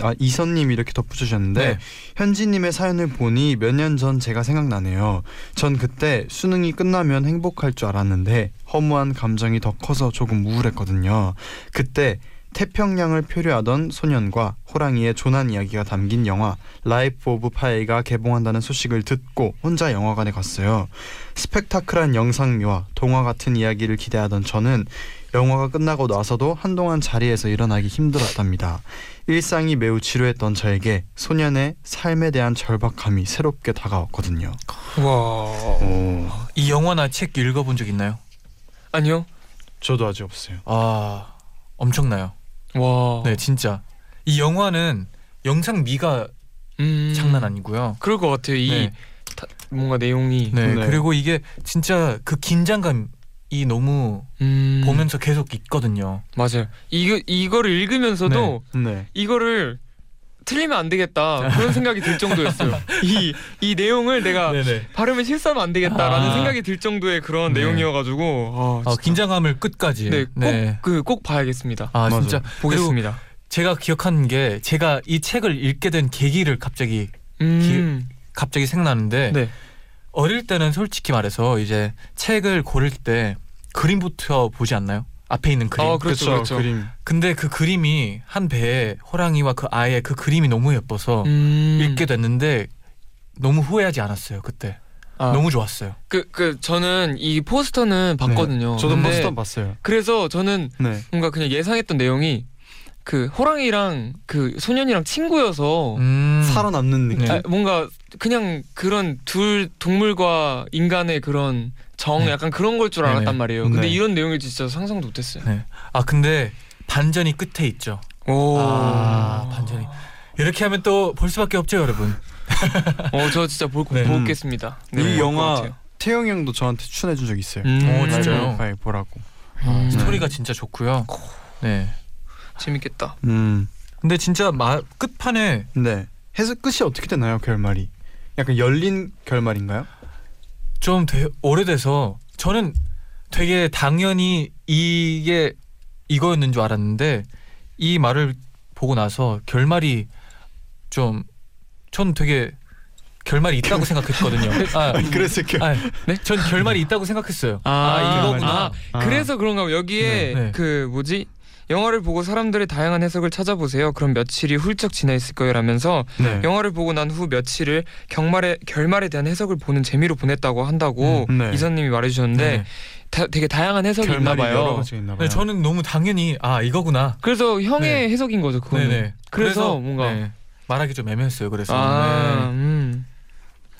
Speaker 2: 아, 이선님이 이렇게 덧붙여주셨는데
Speaker 3: 네.
Speaker 2: 현지님의 사연을 보니 몇 년 전 제가 생각나네요. 전 그때 수능이 끝나면 행복할 줄 알았는데 허무한 감정이 더 커서 조금 우울했거든요. 그때 태평양을 표류하던 소년과 호랑이의 조난 이야기가 담긴 영화 라이프 오브 파이가 개봉한다는 소식을 듣고 혼자 영화관에 갔어요. 스펙타클한 영상미와 동화 같은 이야기를 기대하던 저는 영화가 끝나고 나서도 한동안 자리에서 일어나기 힘들었답니다. 일상이 매우 지루했던 저에게 소년의 삶에 대한 절박함이 새롭게 다가왔거든요.
Speaker 5: 와
Speaker 2: 오,
Speaker 3: 이 영화나 책 읽어본 적 있나요?
Speaker 5: 아니요
Speaker 2: 저도 아직 없어요.
Speaker 3: 아 엄청나요.
Speaker 5: 와
Speaker 3: 네 진짜 이 영화는 영상 미가
Speaker 5: 음,
Speaker 3: 장난 아니고요.
Speaker 5: 그럴 것 같아요 이
Speaker 3: 네.
Speaker 5: 다- 뭔가 내용이
Speaker 3: 네,
Speaker 2: 네.
Speaker 3: 그리고 이게 진짜 그 긴장감 이 너무
Speaker 5: 음,
Speaker 3: 보면서 계속 있거든요.
Speaker 5: 맞아요 이거 이거를 읽으면서도
Speaker 2: 네.
Speaker 5: 이거를 틀리면 안 되겠다 그런 생각이 들 정도였어요 이 이 내용을 내가
Speaker 3: 네네.
Speaker 5: 발음을 실수하면 안 되겠다라는
Speaker 3: 아.
Speaker 5: 생각이 들 정도의 그런
Speaker 3: 네.
Speaker 5: 내용이어가지고 아,
Speaker 3: 어,
Speaker 5: 진짜.
Speaker 3: 긴장감을 끝까지.
Speaker 5: 네, 꼭그꼭 봐야겠습니다.
Speaker 3: 아
Speaker 2: 맞아요.
Speaker 3: 진짜
Speaker 5: 보겠습니다.
Speaker 3: 제가 기억하는 게 제가 이 책을 읽게 된 계기를 갑자기
Speaker 5: 음,
Speaker 3: 갑자기 생각나는데
Speaker 5: 네.
Speaker 3: 어릴 때는 솔직히 말해서 이제 책을 고를 때 그림부터 보지 않나요? 앞에 있는 그림.
Speaker 5: 아, 그렇죠, 그렇죠.
Speaker 2: 그림.
Speaker 3: 근데 그 그림이 한 배에 호랑이와 그 아이의 그 그림이 너무 예뻐서
Speaker 5: 음,
Speaker 3: 읽게 됐는데 너무 후회하지 않았어요 그때.
Speaker 5: 아,
Speaker 3: 너무 좋았어요.
Speaker 5: 그, 그 저는 이 포스터는 봤거든요.
Speaker 2: 저도
Speaker 5: 근데
Speaker 2: 포스터 봤어요.
Speaker 5: 그래서 저는
Speaker 2: 네.
Speaker 5: 뭔가 그냥 예상했던 내용이 그 호랑이랑 그 소년이랑 친구여서
Speaker 3: 음.
Speaker 2: 살아남는 느낌.
Speaker 3: 네.
Speaker 5: 아, 뭔가 그냥 그런 둘 동물과 인간의 그런 정
Speaker 3: 네.
Speaker 5: 약간 그런 걸 줄 알았단
Speaker 3: 네네.
Speaker 5: 말이에요. 근데
Speaker 2: 네.
Speaker 5: 이런 내용을 진짜 상상도 못했어요.
Speaker 3: 네. 아 근데 반전이 끝에 있죠.
Speaker 5: 오,
Speaker 3: 아 반전이. 이렇게 하면 또 볼 수밖에 없죠 여러분. (laughs)
Speaker 5: 어, 저 진짜 볼,
Speaker 3: 네.
Speaker 5: 보겠습니다. 네,
Speaker 2: 이 영화. 태영 형도 저한테 추천해 준 적 있어요.
Speaker 5: 음,
Speaker 3: 오, 진짜요?
Speaker 2: 파이 보라고.
Speaker 5: 음,
Speaker 3: 스토리가 진짜 좋고요. 네.
Speaker 5: 재밌겠다.
Speaker 2: 음.
Speaker 3: 근데 진짜 마, 끝판에
Speaker 2: 네. 해석 끝이 어떻게 되나요, 결말이? 약간 열린 결말인가요?
Speaker 3: 좀 되, 오래돼서 저는 되게 당연히 이게 이거였는 줄 알았는데 이 말을 보고 나서 결말이 좀 전 되게 결말이 있다고 (laughs) 생각했거든요. 아,
Speaker 2: 그래서 결.
Speaker 3: 아,
Speaker 5: 네?
Speaker 3: 전 결말이 있다고 생각했어요.
Speaker 5: 아, 이거구나.
Speaker 3: 결말이.
Speaker 2: 아.
Speaker 5: 그래서 그런가 봐. 여기에
Speaker 3: 네, 네.
Speaker 5: 그 뭐지? 영화를 보고 사람들의 다양한 해석을 찾아보세요. 그럼 며칠이 훌쩍 지나 있을 거예요 라면서
Speaker 2: 네.
Speaker 5: 영화를 보고 난 후 며칠을 경말에 결말에 대한 해석을 보는 재미로 보냈다고 한다고
Speaker 2: 음, 네.
Speaker 5: 이선님이 말해주셨는데
Speaker 3: 네.
Speaker 5: 다, 되게 다양한 해석이 있나 봐요.
Speaker 2: 있나 봐요.
Speaker 3: 네, 저는 너무 당연히 아 이거구나.
Speaker 5: 그래서 형의
Speaker 3: 네.
Speaker 5: 해석인 거죠. 그거는.
Speaker 3: 네네.
Speaker 5: 그래서 뭔가
Speaker 3: 네. 말하기 좀 애매했어요. 그래서
Speaker 5: 아,
Speaker 3: 네.
Speaker 5: 음.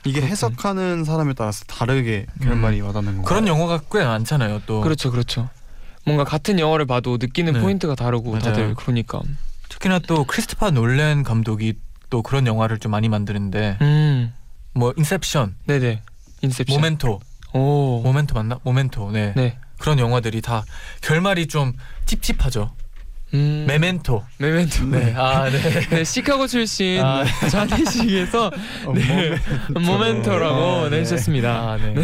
Speaker 2: 이게
Speaker 3: 그렇군.
Speaker 2: 해석하는 사람에 따라서 다르게 결말이 와닿는 거.
Speaker 3: 그런 영화가 꽤 많잖아요. 또
Speaker 5: 그렇죠, 그렇죠. 뭔가 같은 영화를 봐도 느끼는
Speaker 3: 네.
Speaker 5: 포인트가 다르고
Speaker 3: 맞아요.
Speaker 5: 다들 그러니까.
Speaker 3: 특히나 또 크리스토퍼 놀랜 감독이 또 그런 영화를 좀 많이 만드는데
Speaker 5: 음,
Speaker 3: 뭐 인셉션,
Speaker 5: 네네. 인셉션.
Speaker 3: 모멘토,
Speaker 5: 오.
Speaker 3: 모멘토 맞나? 모멘토. 네.
Speaker 5: 네.
Speaker 3: 그런 영화들이 다 결말이 좀 찝찝하죠.
Speaker 5: 음.
Speaker 3: 메멘토.
Speaker 5: 메멘토.
Speaker 3: 네. 아, 네. (laughs)
Speaker 5: 네, 시카고 출신
Speaker 3: 아. (laughs)
Speaker 5: 쟈니 씨께서
Speaker 2: 어,
Speaker 5: 네. 모멘토 라고
Speaker 2: 어, 네.
Speaker 5: 내주셨습니다.
Speaker 3: 아, 네.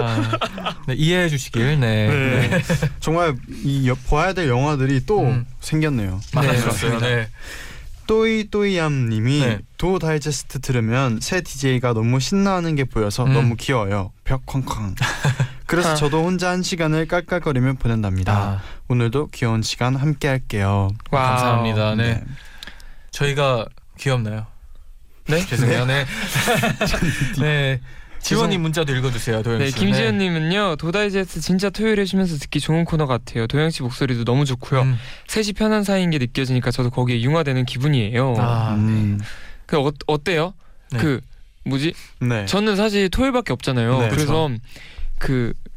Speaker 3: 아, 네, 이해해 주시길. 네.
Speaker 2: 네. 정말 이 여- 봐야 될 영화들이 또
Speaker 3: 음.
Speaker 2: 생겼네요.
Speaker 3: 많아졌어요. 네.
Speaker 2: 또이 또이암님이
Speaker 3: 네.
Speaker 2: 도 다이제스트 들으면 세 DJ가 너무 신나하는 게 보여서
Speaker 3: 음.
Speaker 2: 너무 귀여워요. 벽 쾅쾅. (laughs) 그래서
Speaker 5: 아.
Speaker 2: 저도 혼자 한 시간을 깔깔거리며 보낸답니다.
Speaker 3: 아,
Speaker 2: 오늘도 귀여운 시간 함께 할게요.
Speaker 5: 와우.
Speaker 3: 감사합니다. 네. 저희가 귀엽나요?
Speaker 5: 네? (laughs)
Speaker 3: 죄송해요. 네. (laughs) 네. 지원님 문자도 읽어주세요, 도영
Speaker 5: 네,
Speaker 3: 씨.
Speaker 5: 김지현님은요 도다이제스트 진짜 토요일에 쉬면서 듣기 좋은 코너 같아요. 도영 씨 목소리도 너무 좋고요.
Speaker 3: 음.
Speaker 5: 셋이 편한 사이인 게 느껴지니까 저도 거기에 융화되는 기분이에요.
Speaker 3: 아,
Speaker 2: 음,
Speaker 5: 그 어, 어때요?
Speaker 3: 네.
Speaker 5: 그 뭐지?
Speaker 2: 네.
Speaker 5: 저는 사실 토요일밖에 없잖아요.
Speaker 2: 네,
Speaker 5: 그래서 그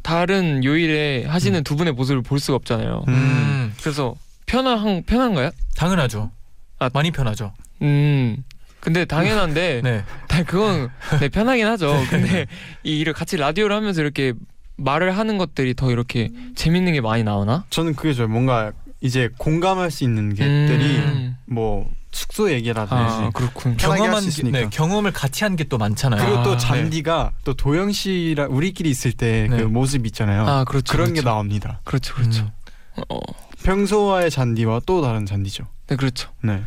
Speaker 5: 다른 요일에 하시는 두 분의 모습을 볼 수가 없잖아요.
Speaker 2: 음.
Speaker 3: 음,
Speaker 5: 그래서 편한 편한가요?
Speaker 3: 당연하죠.
Speaker 5: 아.
Speaker 3: 많이 편하죠.
Speaker 5: 음. 근데 당연한데 (laughs)
Speaker 3: 네.
Speaker 5: 다 그건 네, 편하긴 하죠. (laughs) 근데 이 이를 같이 라디오를 하면서 이렇게 말을 하는 것들이 더 이렇게 재밌는 게 많이 나오나?
Speaker 2: 저는 그게 좋아요. 뭔가 이제 공감할 수 있는 것들이
Speaker 5: 음.
Speaker 2: 뭐 숙소 얘기라든지
Speaker 5: 아 그렇군.
Speaker 3: 경험한 게-. 네, 경험을 같이 한 게 또 많잖아요.
Speaker 2: 그리고
Speaker 5: 아,
Speaker 2: 또
Speaker 5: 네.
Speaker 2: 잔디가 또 도영 씨랑 우리끼리 있을 때그
Speaker 3: 네.
Speaker 2: 모습 있잖아요.
Speaker 5: 아 그렇죠.
Speaker 2: 그런
Speaker 5: 그렇죠.
Speaker 2: 게 나옵니다.
Speaker 5: 그렇죠, 그렇죠.
Speaker 3: 음.
Speaker 5: 어,
Speaker 2: 평소와의 잔디와 또 다른 잔디죠.
Speaker 5: 네 그렇죠.
Speaker 2: 네,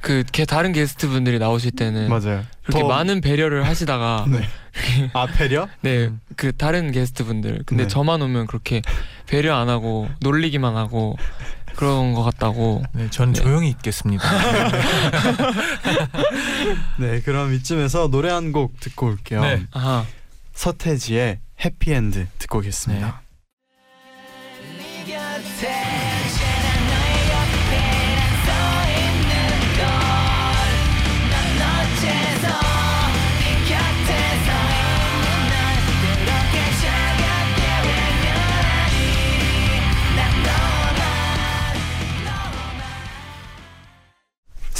Speaker 5: 그 게- 다른 게스트 분들이 나오실 때는
Speaker 2: 맞아요.
Speaker 5: 그렇게
Speaker 2: 더-
Speaker 5: 많은 배려를 하시다가
Speaker 2: 네. 아 배려?
Speaker 5: 네 그 다른 게스트 분들 근데
Speaker 2: 네.
Speaker 5: 저만 오면 그렇게 배려 안 하고 놀리기만 하고 그런 것 같다고.
Speaker 3: 네, 전
Speaker 5: 네.
Speaker 3: 조용히 있겠습니다.
Speaker 2: 네, 그럼 이쯤에서 노래 한 곡 듣고 올게요.
Speaker 3: 네.
Speaker 5: 아하.
Speaker 2: 서태지의 해피엔드 듣고 오겠습니다.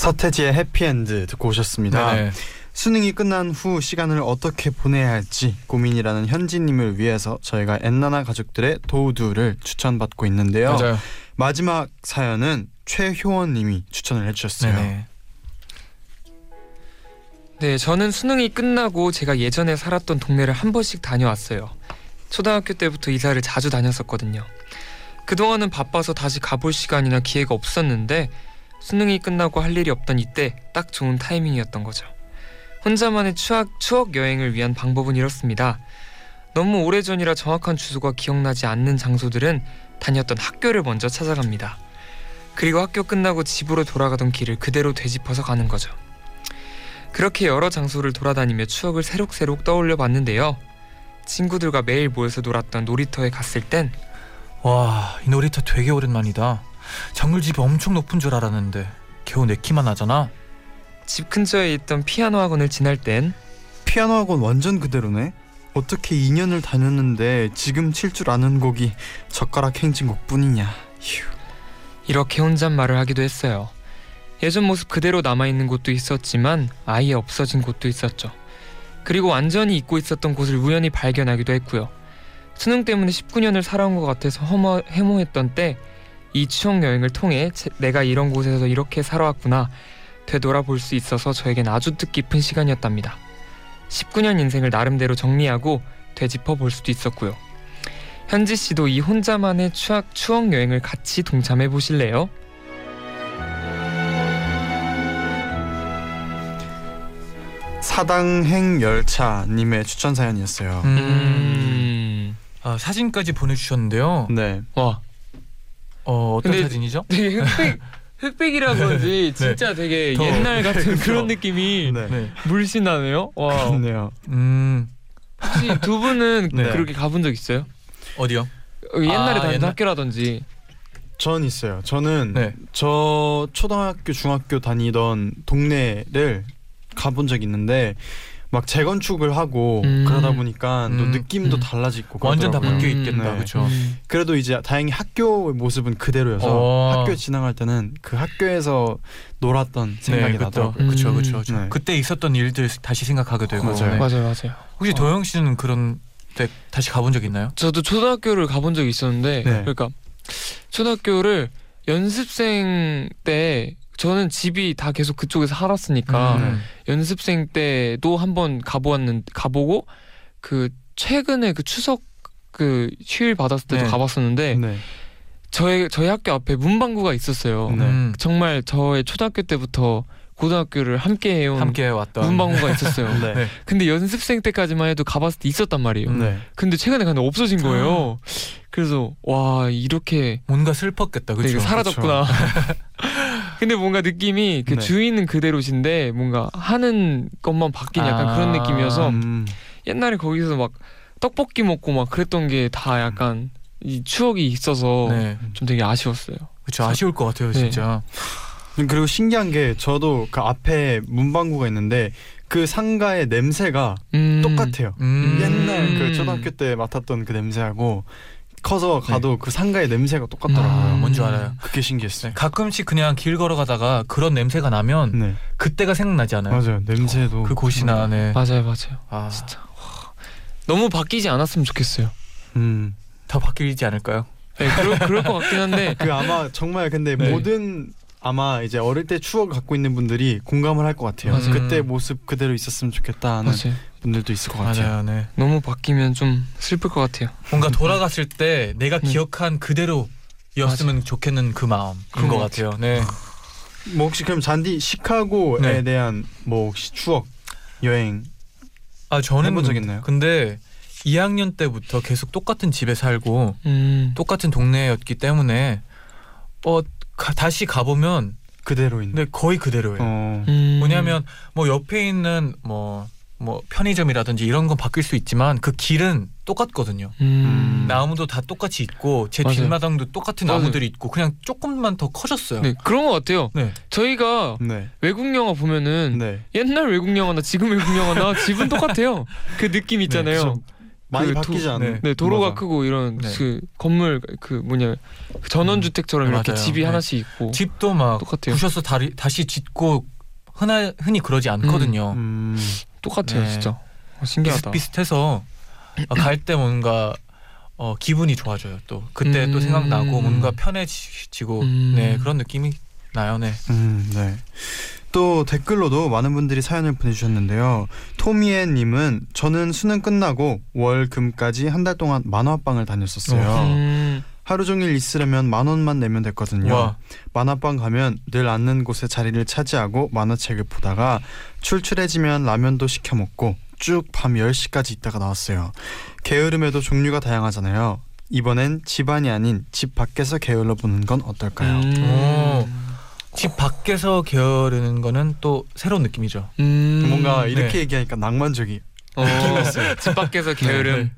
Speaker 2: 서태지의 해피엔드 듣고 오셨습니다.
Speaker 3: 네.
Speaker 2: 수능이 끝난 후 시간을 어떻게 보내야 할지 고민이라는 현지님을 위해서 저희가 엔나나 가족들의 도우두를 추천받고 있는데요.
Speaker 3: 맞아요.
Speaker 2: 마지막 사연은 최효원님이 추천을 해주셨어요.
Speaker 3: 네네.
Speaker 5: 네, 저는 수능이 끝나고 제가 예전에 살았던 동네를 한 번씩 다녀왔어요. 초등학교 때부터 이사를 자주 다녔었거든요. 그동안은 바빠서 다시 가볼 시간이나 기회가 없었는데 수능이 끝나고 할 일이 없던 이때 딱 좋은 타이밍이었던 거죠. 혼자만의 추억, 추억 여행을 위한 방법은 이렇습니다. 너무 오래전이라 정확한 주소가 기억나지 않는 장소들은 다녔던 학교를 먼저 찾아갑니다. 그리고 학교 끝나고 집으로 돌아가던 길을 그대로 되짚어서 가는 거죠. 그렇게 여러 장소를 돌아다니며 추억을 새록새록 떠올려 봤는데요. 친구들과 매일 모여서 놀았던 놀이터에 갔을 땐
Speaker 3: 와, 이 놀이터 되게 오랜만이다. 정글집이 엄청 높은 줄 알았는데 겨우 네 키만 하잖아.
Speaker 5: 집 근처에 있던 피아노 학원을 지날 땐
Speaker 2: 피아노 학원 완전 그대로네. 어떻게 2년을 다녔는데 지금 칠 줄 아는 곡이 젓가락 행진곡 뿐이냐. 휴.
Speaker 5: 이렇게 혼잣말을 하기도 했어요. 예전 모습 그대로 남아있는 곳도 있었지만 아예 없어진 곳도 있었죠. 그리고 완전히 잊고 있었던 곳을 우연히 발견하기도 했고요. 수능 때문에 19년을 살아온 것 같아서 허머, 해모했던 때 이 추억 여행을 통해 제- 내가 이런 곳에서 이렇게 살아왔구나 되돌아볼 수 있어서 저에겐 아주 뜻깊은 시간이었답니다. 19년 인생을 나름대로 정리하고 되짚어 볼 수도 있었고요. 현지 씨도 이 혼자만의 추억, 추억 여행을 같이 동참해 보실래요?
Speaker 2: 사당행 열차님의 추천 사연이었어요.
Speaker 5: 음.
Speaker 3: 아, 사진까지 보내주셨는데요.
Speaker 2: 네.
Speaker 5: 와,
Speaker 3: 어, 어떤
Speaker 5: 근데-
Speaker 3: 사진이죠?
Speaker 5: 되게 흑백 (laughs) 흑백이라 그런지 진짜 되게
Speaker 3: 더-
Speaker 5: 옛날 같은. 그런 느낌이
Speaker 2: 네.
Speaker 3: 네.
Speaker 5: 물씬 나네요. 와,
Speaker 2: 그렇네요.
Speaker 3: 음,
Speaker 5: 혹시 두 분은
Speaker 3: 네.
Speaker 5: 그렇게 가본 적 있어요?
Speaker 3: 어디요?
Speaker 5: 어, 옛날에
Speaker 3: 아,
Speaker 5: 다니던
Speaker 3: 옛날-
Speaker 5: 학교라든지
Speaker 2: 전 있어요. 저는
Speaker 3: 네.
Speaker 2: 저 초등학교 중학교 다니던 동네를 가본 적이 있는데 막 재건축을 하고
Speaker 5: 음.
Speaker 2: 그러다 보니까 또
Speaker 3: 음.
Speaker 2: 느낌도
Speaker 5: 음.
Speaker 2: 달라지고
Speaker 3: 완전 다. 바뀌어
Speaker 5: 음,
Speaker 3: 있겠다.
Speaker 2: 네.
Speaker 3: 그렇죠.
Speaker 5: 음.
Speaker 2: 그래도 이제 다행히 학교의 모습은 그대로여서
Speaker 3: 어.
Speaker 2: 학교 지나갈 때는 그 학교에서 놀았던 생각이
Speaker 3: 네,
Speaker 2: 나더라고요.
Speaker 5: 음.
Speaker 3: 그쵸, 그쵸.
Speaker 2: 네.
Speaker 3: 그때 있었던 일들 다시 생각하게 되고.
Speaker 2: 맞아요.
Speaker 3: 네.
Speaker 5: 맞아요, 맞아요.
Speaker 3: 혹시 도영 씨는 그런 때 다시 가본 적 있나요?
Speaker 5: 저도 초등학교를 가본 적이 있었는데
Speaker 2: 네.
Speaker 5: 그러니까 초등학교를 연습생 때 저는 집이 다 계속 그쪽에서 살았으니까
Speaker 3: 음.
Speaker 5: 연습생 때도 한번 가보았는 가보고 그 최근에 그 추석 그 휴일 받았을 때도
Speaker 3: 네.
Speaker 5: 가봤었는데
Speaker 2: 네.
Speaker 5: 저희 저희 학교 앞에 문방구가 있었어요.
Speaker 2: 네.
Speaker 3: 음.
Speaker 5: 정말 저의 초등학교 때부터 고등학교를 함께 해온
Speaker 3: 함께 왔던
Speaker 5: 문방구가 (laughs) 있었어요.
Speaker 2: 네.
Speaker 3: 네.
Speaker 5: 근데 연습생 때까지만 해도 가봤을 때 있었단 말이에요.
Speaker 3: 음.
Speaker 2: 네.
Speaker 5: 근데 최근에 갔는데 없어진 거예요.
Speaker 3: 아.
Speaker 5: 그래서 와 이렇게
Speaker 3: 뭔가 슬펐겠다.
Speaker 5: 네,
Speaker 3: 그렇죠.
Speaker 5: 사라졌구나. (laughs) 근데 뭔가 느낌이 그
Speaker 2: 네.
Speaker 5: 주인은 그대로신데 뭔가 하는 것만 바뀐 약간
Speaker 3: 아.
Speaker 5: 그런 느낌이어서
Speaker 2: 음.
Speaker 5: 옛날에 거기서 막 떡볶이 먹고 막 그랬던 게 다 약간 이 추억이 있어서
Speaker 3: 네.
Speaker 5: 좀 되게 아쉬웠어요.
Speaker 3: 그렇죠. 아쉬울 것 같아요,
Speaker 5: 네.
Speaker 3: 진짜.
Speaker 2: 그리고 신기한 게 저도 그 앞에 문방구가 있는데 그 상가의 냄새가
Speaker 5: 음.
Speaker 2: 똑같아요.
Speaker 3: 음.
Speaker 2: 옛날 그
Speaker 5: 음.
Speaker 2: 초등학교 때 맡았던 그 냄새하고 커서 가도 그 상가의 냄새가
Speaker 5: 아,
Speaker 2: 똑같더라고요.
Speaker 3: 뭔지 알아요.
Speaker 2: 그게 신기했어요.
Speaker 3: 네, 가끔씩 그냥 길 걸어가다가 그런 냄새가 나면
Speaker 2: 네,
Speaker 3: 그때가 생각나지 않아요?
Speaker 2: 맞아요. 냄새도
Speaker 3: 그 곳이 나 네.
Speaker 5: 맞아요, 맞아요.
Speaker 3: 아,
Speaker 5: 진짜 와, 너무 바뀌지 않았으면 좋겠어요.
Speaker 2: 음.
Speaker 3: 더 바뀌지 않을까요?
Speaker 5: 네, 그럴, 그럴 것 같긴 한데 (laughs)
Speaker 2: 그 아마 정말 근데
Speaker 3: 네.
Speaker 2: 모든 아마 이제 어릴 때 추억을 갖고 있는 분들이 공감을 할 것 같아요.
Speaker 5: 맞아요.
Speaker 2: 그때 모습 그대로 있었으면 좋겠다 하는
Speaker 5: 맞아요.
Speaker 2: 분들도 있을 것 같아요.
Speaker 3: 맞아요, 네.
Speaker 5: 너무 바뀌면 좀 슬플 것 같아요.
Speaker 3: 뭔가 돌아갔을 때 내가
Speaker 5: 음.
Speaker 3: 기억한 그대로였으면 좋겠는 그 마음 그런
Speaker 5: 그런 것것
Speaker 3: 같아요. 네.
Speaker 2: 뭐 혹시 그럼 잔디 시카고에
Speaker 3: 네.
Speaker 2: 대한 뭐 혹시 추억 여행
Speaker 3: 아 저는
Speaker 2: 해본 적 있나요?
Speaker 3: 근데 2학년 때부터 계속 똑같은 집에 살고
Speaker 5: 음.
Speaker 3: 똑같은 동네였기 때문에 어 가- 다시 가보면
Speaker 2: 그대로 있는.
Speaker 3: 근데 거의 그대로예요.
Speaker 2: 어.
Speaker 5: 음.
Speaker 3: 뭐냐면 뭐 옆에 있는 뭐뭐 편의점이라든지 이런 건 바뀔 수 있지만 그 길은 똑같거든요.
Speaker 5: 음.
Speaker 3: 나무도 다 똑같이 있고 제
Speaker 5: 맞아요.
Speaker 3: 뒷마당도 똑같은
Speaker 5: 맞아요.
Speaker 3: 나무들이 있고 그냥 조금만 더 커졌어요.
Speaker 5: 네 그런 것 같아요.
Speaker 3: 네.
Speaker 5: 저희가
Speaker 2: 네.
Speaker 5: 외국 영화 보면은
Speaker 2: 네.
Speaker 5: 옛날 외국 영화나 지금 외국 영화나 (laughs) 집은 똑같아요. 그 느낌 있잖아요.
Speaker 2: 많이
Speaker 5: 그 도-
Speaker 2: 바뀌지 않은.
Speaker 3: 네.
Speaker 5: 네 도로가
Speaker 2: 맞아.
Speaker 5: 크고 이런
Speaker 3: 네.
Speaker 5: 그 건물 그 뭐냐 그 전원주택처럼
Speaker 3: 음,
Speaker 5: 이렇게
Speaker 3: 맞아요.
Speaker 5: 집이
Speaker 3: 네.
Speaker 5: 하나씩 있고
Speaker 3: 집도 막
Speaker 5: 똑같아요.
Speaker 3: 부셔서 다리, 다시 짓고 흔하, 흔히 그러지 않거든요.
Speaker 2: 음.
Speaker 5: 똑같아요
Speaker 3: 네.
Speaker 5: 진짜 어, 신기하다.
Speaker 3: 비슷비슷해서 갈 때 뭔가 어, 기분이 좋아져요. 또 그때 또
Speaker 5: 음.
Speaker 3: 생각나고 뭔가 편해지고
Speaker 5: 음.
Speaker 3: 네 그런 느낌이 나요. 네.
Speaker 2: 음, 네. 또 댓글로도 많은 분들이 사연을 보내주셨는데요. 토미애님은 저는 수능 끝나고 월 금까지 한 달 동안 만화방을 다녔었어요.
Speaker 5: 음,
Speaker 2: 하루 종일 있으려면 만 원만 내면 됐거든요.
Speaker 3: 와
Speaker 2: 만화방 가면 늘 앉는 곳에 자리를 차지하고 만화책을 보다가 출출해지면 라면도 시켜 먹고 쭉 밤 10시까지 있다가 나왔어요. 게으름에도 종류가 다양하잖아요. 이번엔 집안이 아닌 집 밖에서 게을러 보는 건 어떨까요?
Speaker 5: 음.
Speaker 3: 집 밖에서 게으르는 거는 또 새로운 느낌이죠.
Speaker 5: 음.
Speaker 2: 뭔가
Speaker 3: 네.
Speaker 2: 이렇게 얘기하니까 낭만적이.
Speaker 5: 어, (laughs) 집 밖에서 게으름
Speaker 3: 네, 네.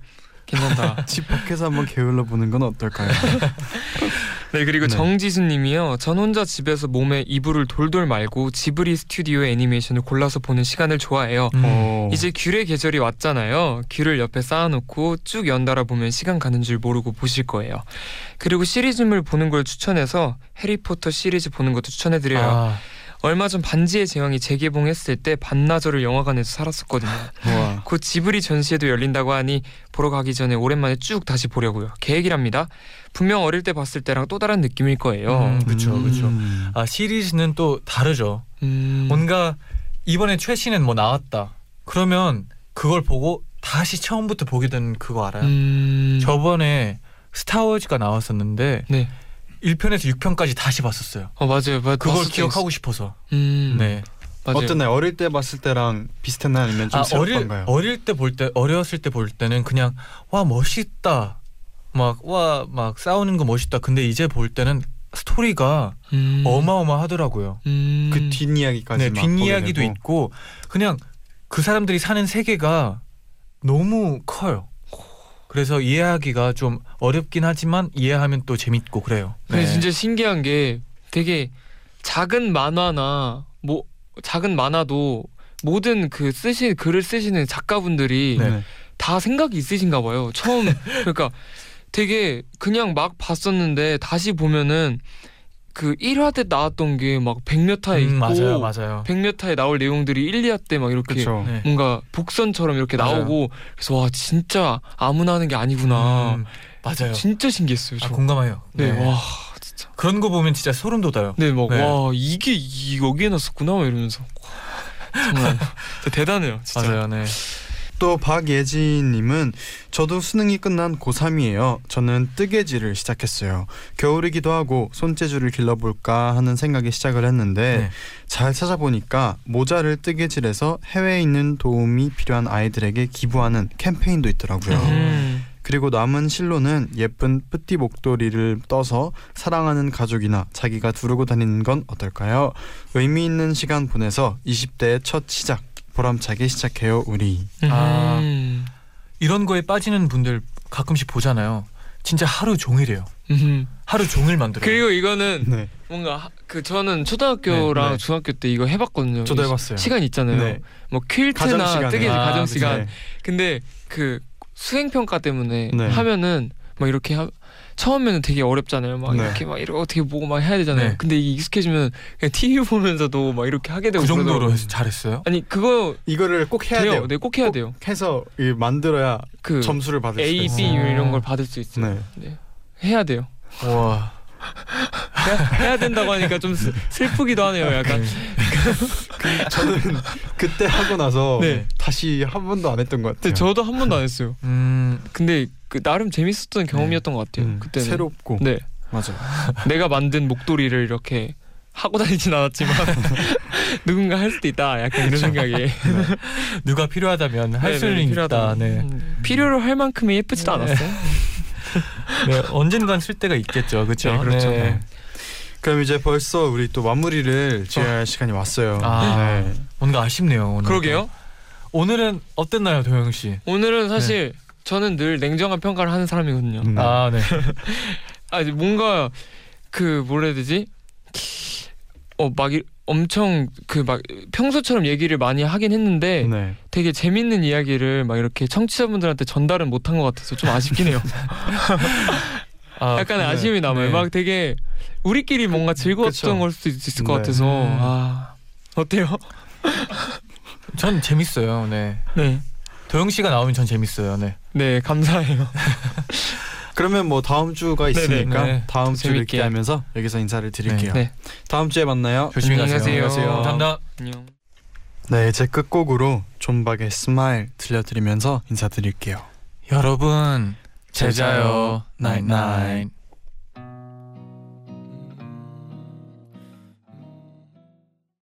Speaker 5: 괜찮다.
Speaker 2: 집 밖에서 한번 게을러 보는 건 어떨까요? (laughs)
Speaker 5: 네 그리고
Speaker 2: 네.
Speaker 5: 정지수님이요. 전 혼자 집에서 몸에 이불을 돌돌 말고 지브리 스튜디오 애니메이션을 골라서 보는 시간을 좋아해요.
Speaker 3: 음.
Speaker 2: 어.
Speaker 5: 이제 귤의 계절이 왔잖아요. 귤을 옆에 쌓아놓고 쭉 연달아 보면 시간 가는 줄 모르고 보실 거예요. 그리고 시리즈물 보는 걸 추천해서 해리포터 시리즈 보는 것도 추천해드려요.
Speaker 3: 아,
Speaker 5: 얼마 전 반지의 제왕이 재개봉했을 때 반나절을 영화관에서 살았었거든요.
Speaker 2: 와.
Speaker 5: 곧 지브리 전시회도 열린다고 하니 보러 가기 전에 오랜만에 쭉 다시 보려고요. 계획이랍니다. 분명 어릴 때 봤을 때랑 또 다른 느낌일 거예요.
Speaker 3: 음, 그쵸, 그쵸.
Speaker 2: 음.
Speaker 3: 아 시리즈는 또 다르죠.
Speaker 5: 음.
Speaker 3: 뭔가 이번에 최신은 뭐 나왔다. 그러면 그걸 보고 다시 처음부터 보게 되는 그거 알아요?
Speaker 5: 음.
Speaker 3: 저번에 스타워즈가 나왔었는데
Speaker 5: 네.
Speaker 3: 1편에서 6편까지 다시 봤었어요.
Speaker 5: 어 맞아요. 맞,
Speaker 3: 그걸 기억하고 싶어서.
Speaker 5: 있- 음.
Speaker 3: 네.
Speaker 5: 맞아요.
Speaker 2: 어땠나요? 어릴 때 봤을 때랑 비슷했나요? 아니면 좀
Speaker 3: 아, 어릴
Speaker 2: 새롭던가요?
Speaker 3: 어릴 때 볼 때 어렸을 때 볼 때는 그냥 와 멋있다. 막 와 막 싸우는 거 멋있다. 근데 이제 볼 때는 스토리가
Speaker 5: 음.
Speaker 3: 어마어마하더라고요.
Speaker 2: 그
Speaker 5: 음.
Speaker 2: 뒷이야기까지
Speaker 3: 네,
Speaker 2: 막
Speaker 3: 뒷이야기도. 있고 그냥 그 사람들이 사는 세계가 너무 커요. 그래서 이해하기가 좀 어렵긴 하지만 이해하면 또 재밌고 그래요.
Speaker 5: 근데
Speaker 3: 네.
Speaker 5: 진짜 신기한 게 되게 작은 만화나 뭐 작은 만화도 모든 그 쓰시 글을 쓰시는 작가분들이
Speaker 3: 네.
Speaker 5: 다 생각이 있으신가 봐요. 처음 (laughs) 그러니까 되게 그냥 막 봤었는데 다시 보면은 그 1화 때 나왔던 게 막 백몇 화에 있고
Speaker 3: 음, 맞아요, 맞아요.
Speaker 5: 백몇 화에 나올 내용들이 1, 2화 때 막 이렇게
Speaker 2: 그렇죠.
Speaker 3: 네.
Speaker 5: 뭔가 복선처럼 이렇게
Speaker 3: 맞아요.
Speaker 5: 나오고 그래서 와 진짜 아무나 하는 게 아니구나.
Speaker 3: 음, 맞아요.
Speaker 5: 진짜 신기했어요.
Speaker 3: 아,
Speaker 5: 저.
Speaker 3: 공감해요.
Speaker 5: 네, 와 진짜.
Speaker 3: 그런 거 보면 진짜 소름 돋아요.
Speaker 5: 네, 막
Speaker 3: 네.
Speaker 5: 와 이게 이, 여기에 났었구나 막 이러면서 (laughs) 정말 대단해요. 진짜.
Speaker 3: 맞아요, 네.
Speaker 2: 또 박예진님은 저도 수능이 끝난 고3이에요. 저는 뜨개질을 시작했어요. 겨울이기도 하고 손재주를 길러볼까 하는 생각에 시작을 했는데
Speaker 3: 네.
Speaker 2: 잘 찾아보니까 모자를 뜨개질해서 해외에 있는 도움이 필요한 아이들에게 기부하는 캠페인도 있더라고요.
Speaker 5: 음.
Speaker 2: 그리고 남은 실로는 예쁜 뿌띠 목도리를 떠서 사랑하는 가족이나 자기가 두르고 다니는 건 어떨까요? 의미 있는 시간 보내서 20대의 첫 시작 보람차게 시작해요 우리.
Speaker 3: 아.
Speaker 5: 음.
Speaker 3: 이런 거에 빠지는 분들 가끔씩 보잖아요. 진짜 하루 종일이에요.
Speaker 5: 음.
Speaker 3: 하루 종일 만들어요.
Speaker 5: 그리고 이거는
Speaker 2: 네,
Speaker 5: 뭔가 하- 그 저는 초등학교랑
Speaker 2: 네, 네.
Speaker 5: 중학교 때 이거 해봤거든요.
Speaker 2: 저도
Speaker 5: 이
Speaker 2: 해봤어요.
Speaker 5: 시 간 있잖아요.
Speaker 2: 네.
Speaker 5: 뭐 퀼트나. 뜨개질
Speaker 3: 아,
Speaker 5: 가정. 시간.
Speaker 2: 네.
Speaker 5: 근데 그 수행 평가 때문에
Speaker 2: 네.
Speaker 5: 하면은 막 이렇게 하, 처음에는 되게 어렵잖아요. 막
Speaker 2: 네.
Speaker 5: 이렇게 막 이렇게 어떻게 보고 막 해야 되잖아요.
Speaker 3: 네.
Speaker 5: 근데 이게 익숙해지면 그냥 TV (laughs) 보면서도 막 이렇게 하게 되고
Speaker 3: 그 정도로
Speaker 5: 그러더라고요.
Speaker 3: 잘했어요?
Speaker 5: 아니 그거
Speaker 2: 이거를 꼭 해야
Speaker 5: 돼요.
Speaker 2: 돼요.
Speaker 5: 네, 꼭 해야
Speaker 2: 꼭
Speaker 5: 돼요.
Speaker 2: 해서 이 만들어야
Speaker 5: 그
Speaker 2: 점수를 받을
Speaker 5: A, B
Speaker 2: 있어요.
Speaker 3: 있어요.
Speaker 5: 이런 걸 받을 수 있어요.
Speaker 2: 네.
Speaker 5: 네. 해야 돼요.
Speaker 3: 와.
Speaker 5: 해야, (laughs) 해야 된다고 하니까 좀 슬- 슬프기도 하네요. 약간.
Speaker 2: 저는 그때 하고 나서
Speaker 5: 네.
Speaker 2: 다시 한 번도 안 했던 것 같아요.
Speaker 5: 근데 저도 한 번도 안 했어요.
Speaker 3: 음,
Speaker 5: 근데 그 나름 재밌었던 경험이었던 것 같아요.
Speaker 2: 음,
Speaker 5: 그때는.
Speaker 2: 새롭고
Speaker 5: 네.
Speaker 2: 맞아. (laughs)
Speaker 5: 내가 만든 목도리를 이렇게 하고 다니진 않았지만 (laughs) (laughs) 누군가 할 수도 있다. 약간 이런 생각이.
Speaker 3: 누가 필요하다면 할
Speaker 5: 네,
Speaker 3: 수는
Speaker 5: 네,
Speaker 3: 있다.
Speaker 5: 필요하다.
Speaker 3: 네.
Speaker 5: 음, 필요로 할 만큼의 예쁘지도
Speaker 3: 네.
Speaker 5: 않았어요.
Speaker 3: 네, 언젠간 쓸 때가 있겠죠. 그렇죠?
Speaker 5: 네, 그렇죠.
Speaker 3: 네.
Speaker 2: 그럼 이제 벌써 우리 또 마무리를 지어야 할 시간이 왔어요.
Speaker 3: 아,
Speaker 2: 네.
Speaker 3: 뭔가 아쉽네요. 오늘.
Speaker 5: 그러게요.
Speaker 3: 오늘은 어땠나요, 도영 씨?
Speaker 5: 오늘은 사실 저는 늘 냉정한 평가를 하는 사람이거든요.
Speaker 2: 음.
Speaker 3: 아, 네. (laughs)
Speaker 5: 아 이제 뭔가 그 뭐라 해야 되지? 어막 엄청 그 막 평소처럼 얘기를 많이 하긴 했는데
Speaker 2: 네.
Speaker 5: 되게 재밌는 이야기를 막 이렇게 청취자분들한테 전달은 못한 것 같아서 좀 아쉽긴 해요. (laughs)
Speaker 3: 아,
Speaker 5: 약간의
Speaker 3: 네.
Speaker 5: 아쉬움이 남아요.
Speaker 3: 네.
Speaker 5: 막 되게 우리끼리 뭔가 즐거웠던. 걸 수도 있을 것
Speaker 2: 네.
Speaker 5: 같아서
Speaker 3: 음.
Speaker 5: 아 어때요? (laughs)
Speaker 3: 전 재밌어요. 네.
Speaker 5: 네,
Speaker 3: 도영 씨가 나오면 전 재밌어요. 네.
Speaker 5: 네 감사해요. (laughs)
Speaker 2: 그러면 뭐 다음 주가 있으니까
Speaker 3: 네.
Speaker 2: 다음 주를
Speaker 5: 재밌게.
Speaker 2: 기대하면서 여기서 인사를 드릴게요.
Speaker 5: 네.
Speaker 2: 다음 주에 만나요.
Speaker 3: 조심히 가세요.
Speaker 5: 가세요.
Speaker 3: 감사합니다.
Speaker 5: 안녕.
Speaker 2: 네, 제 끝곡으로 존박의 Smile 들려드리면서 인사드릴게요.
Speaker 3: 여러분. 제자요. 나잇나잇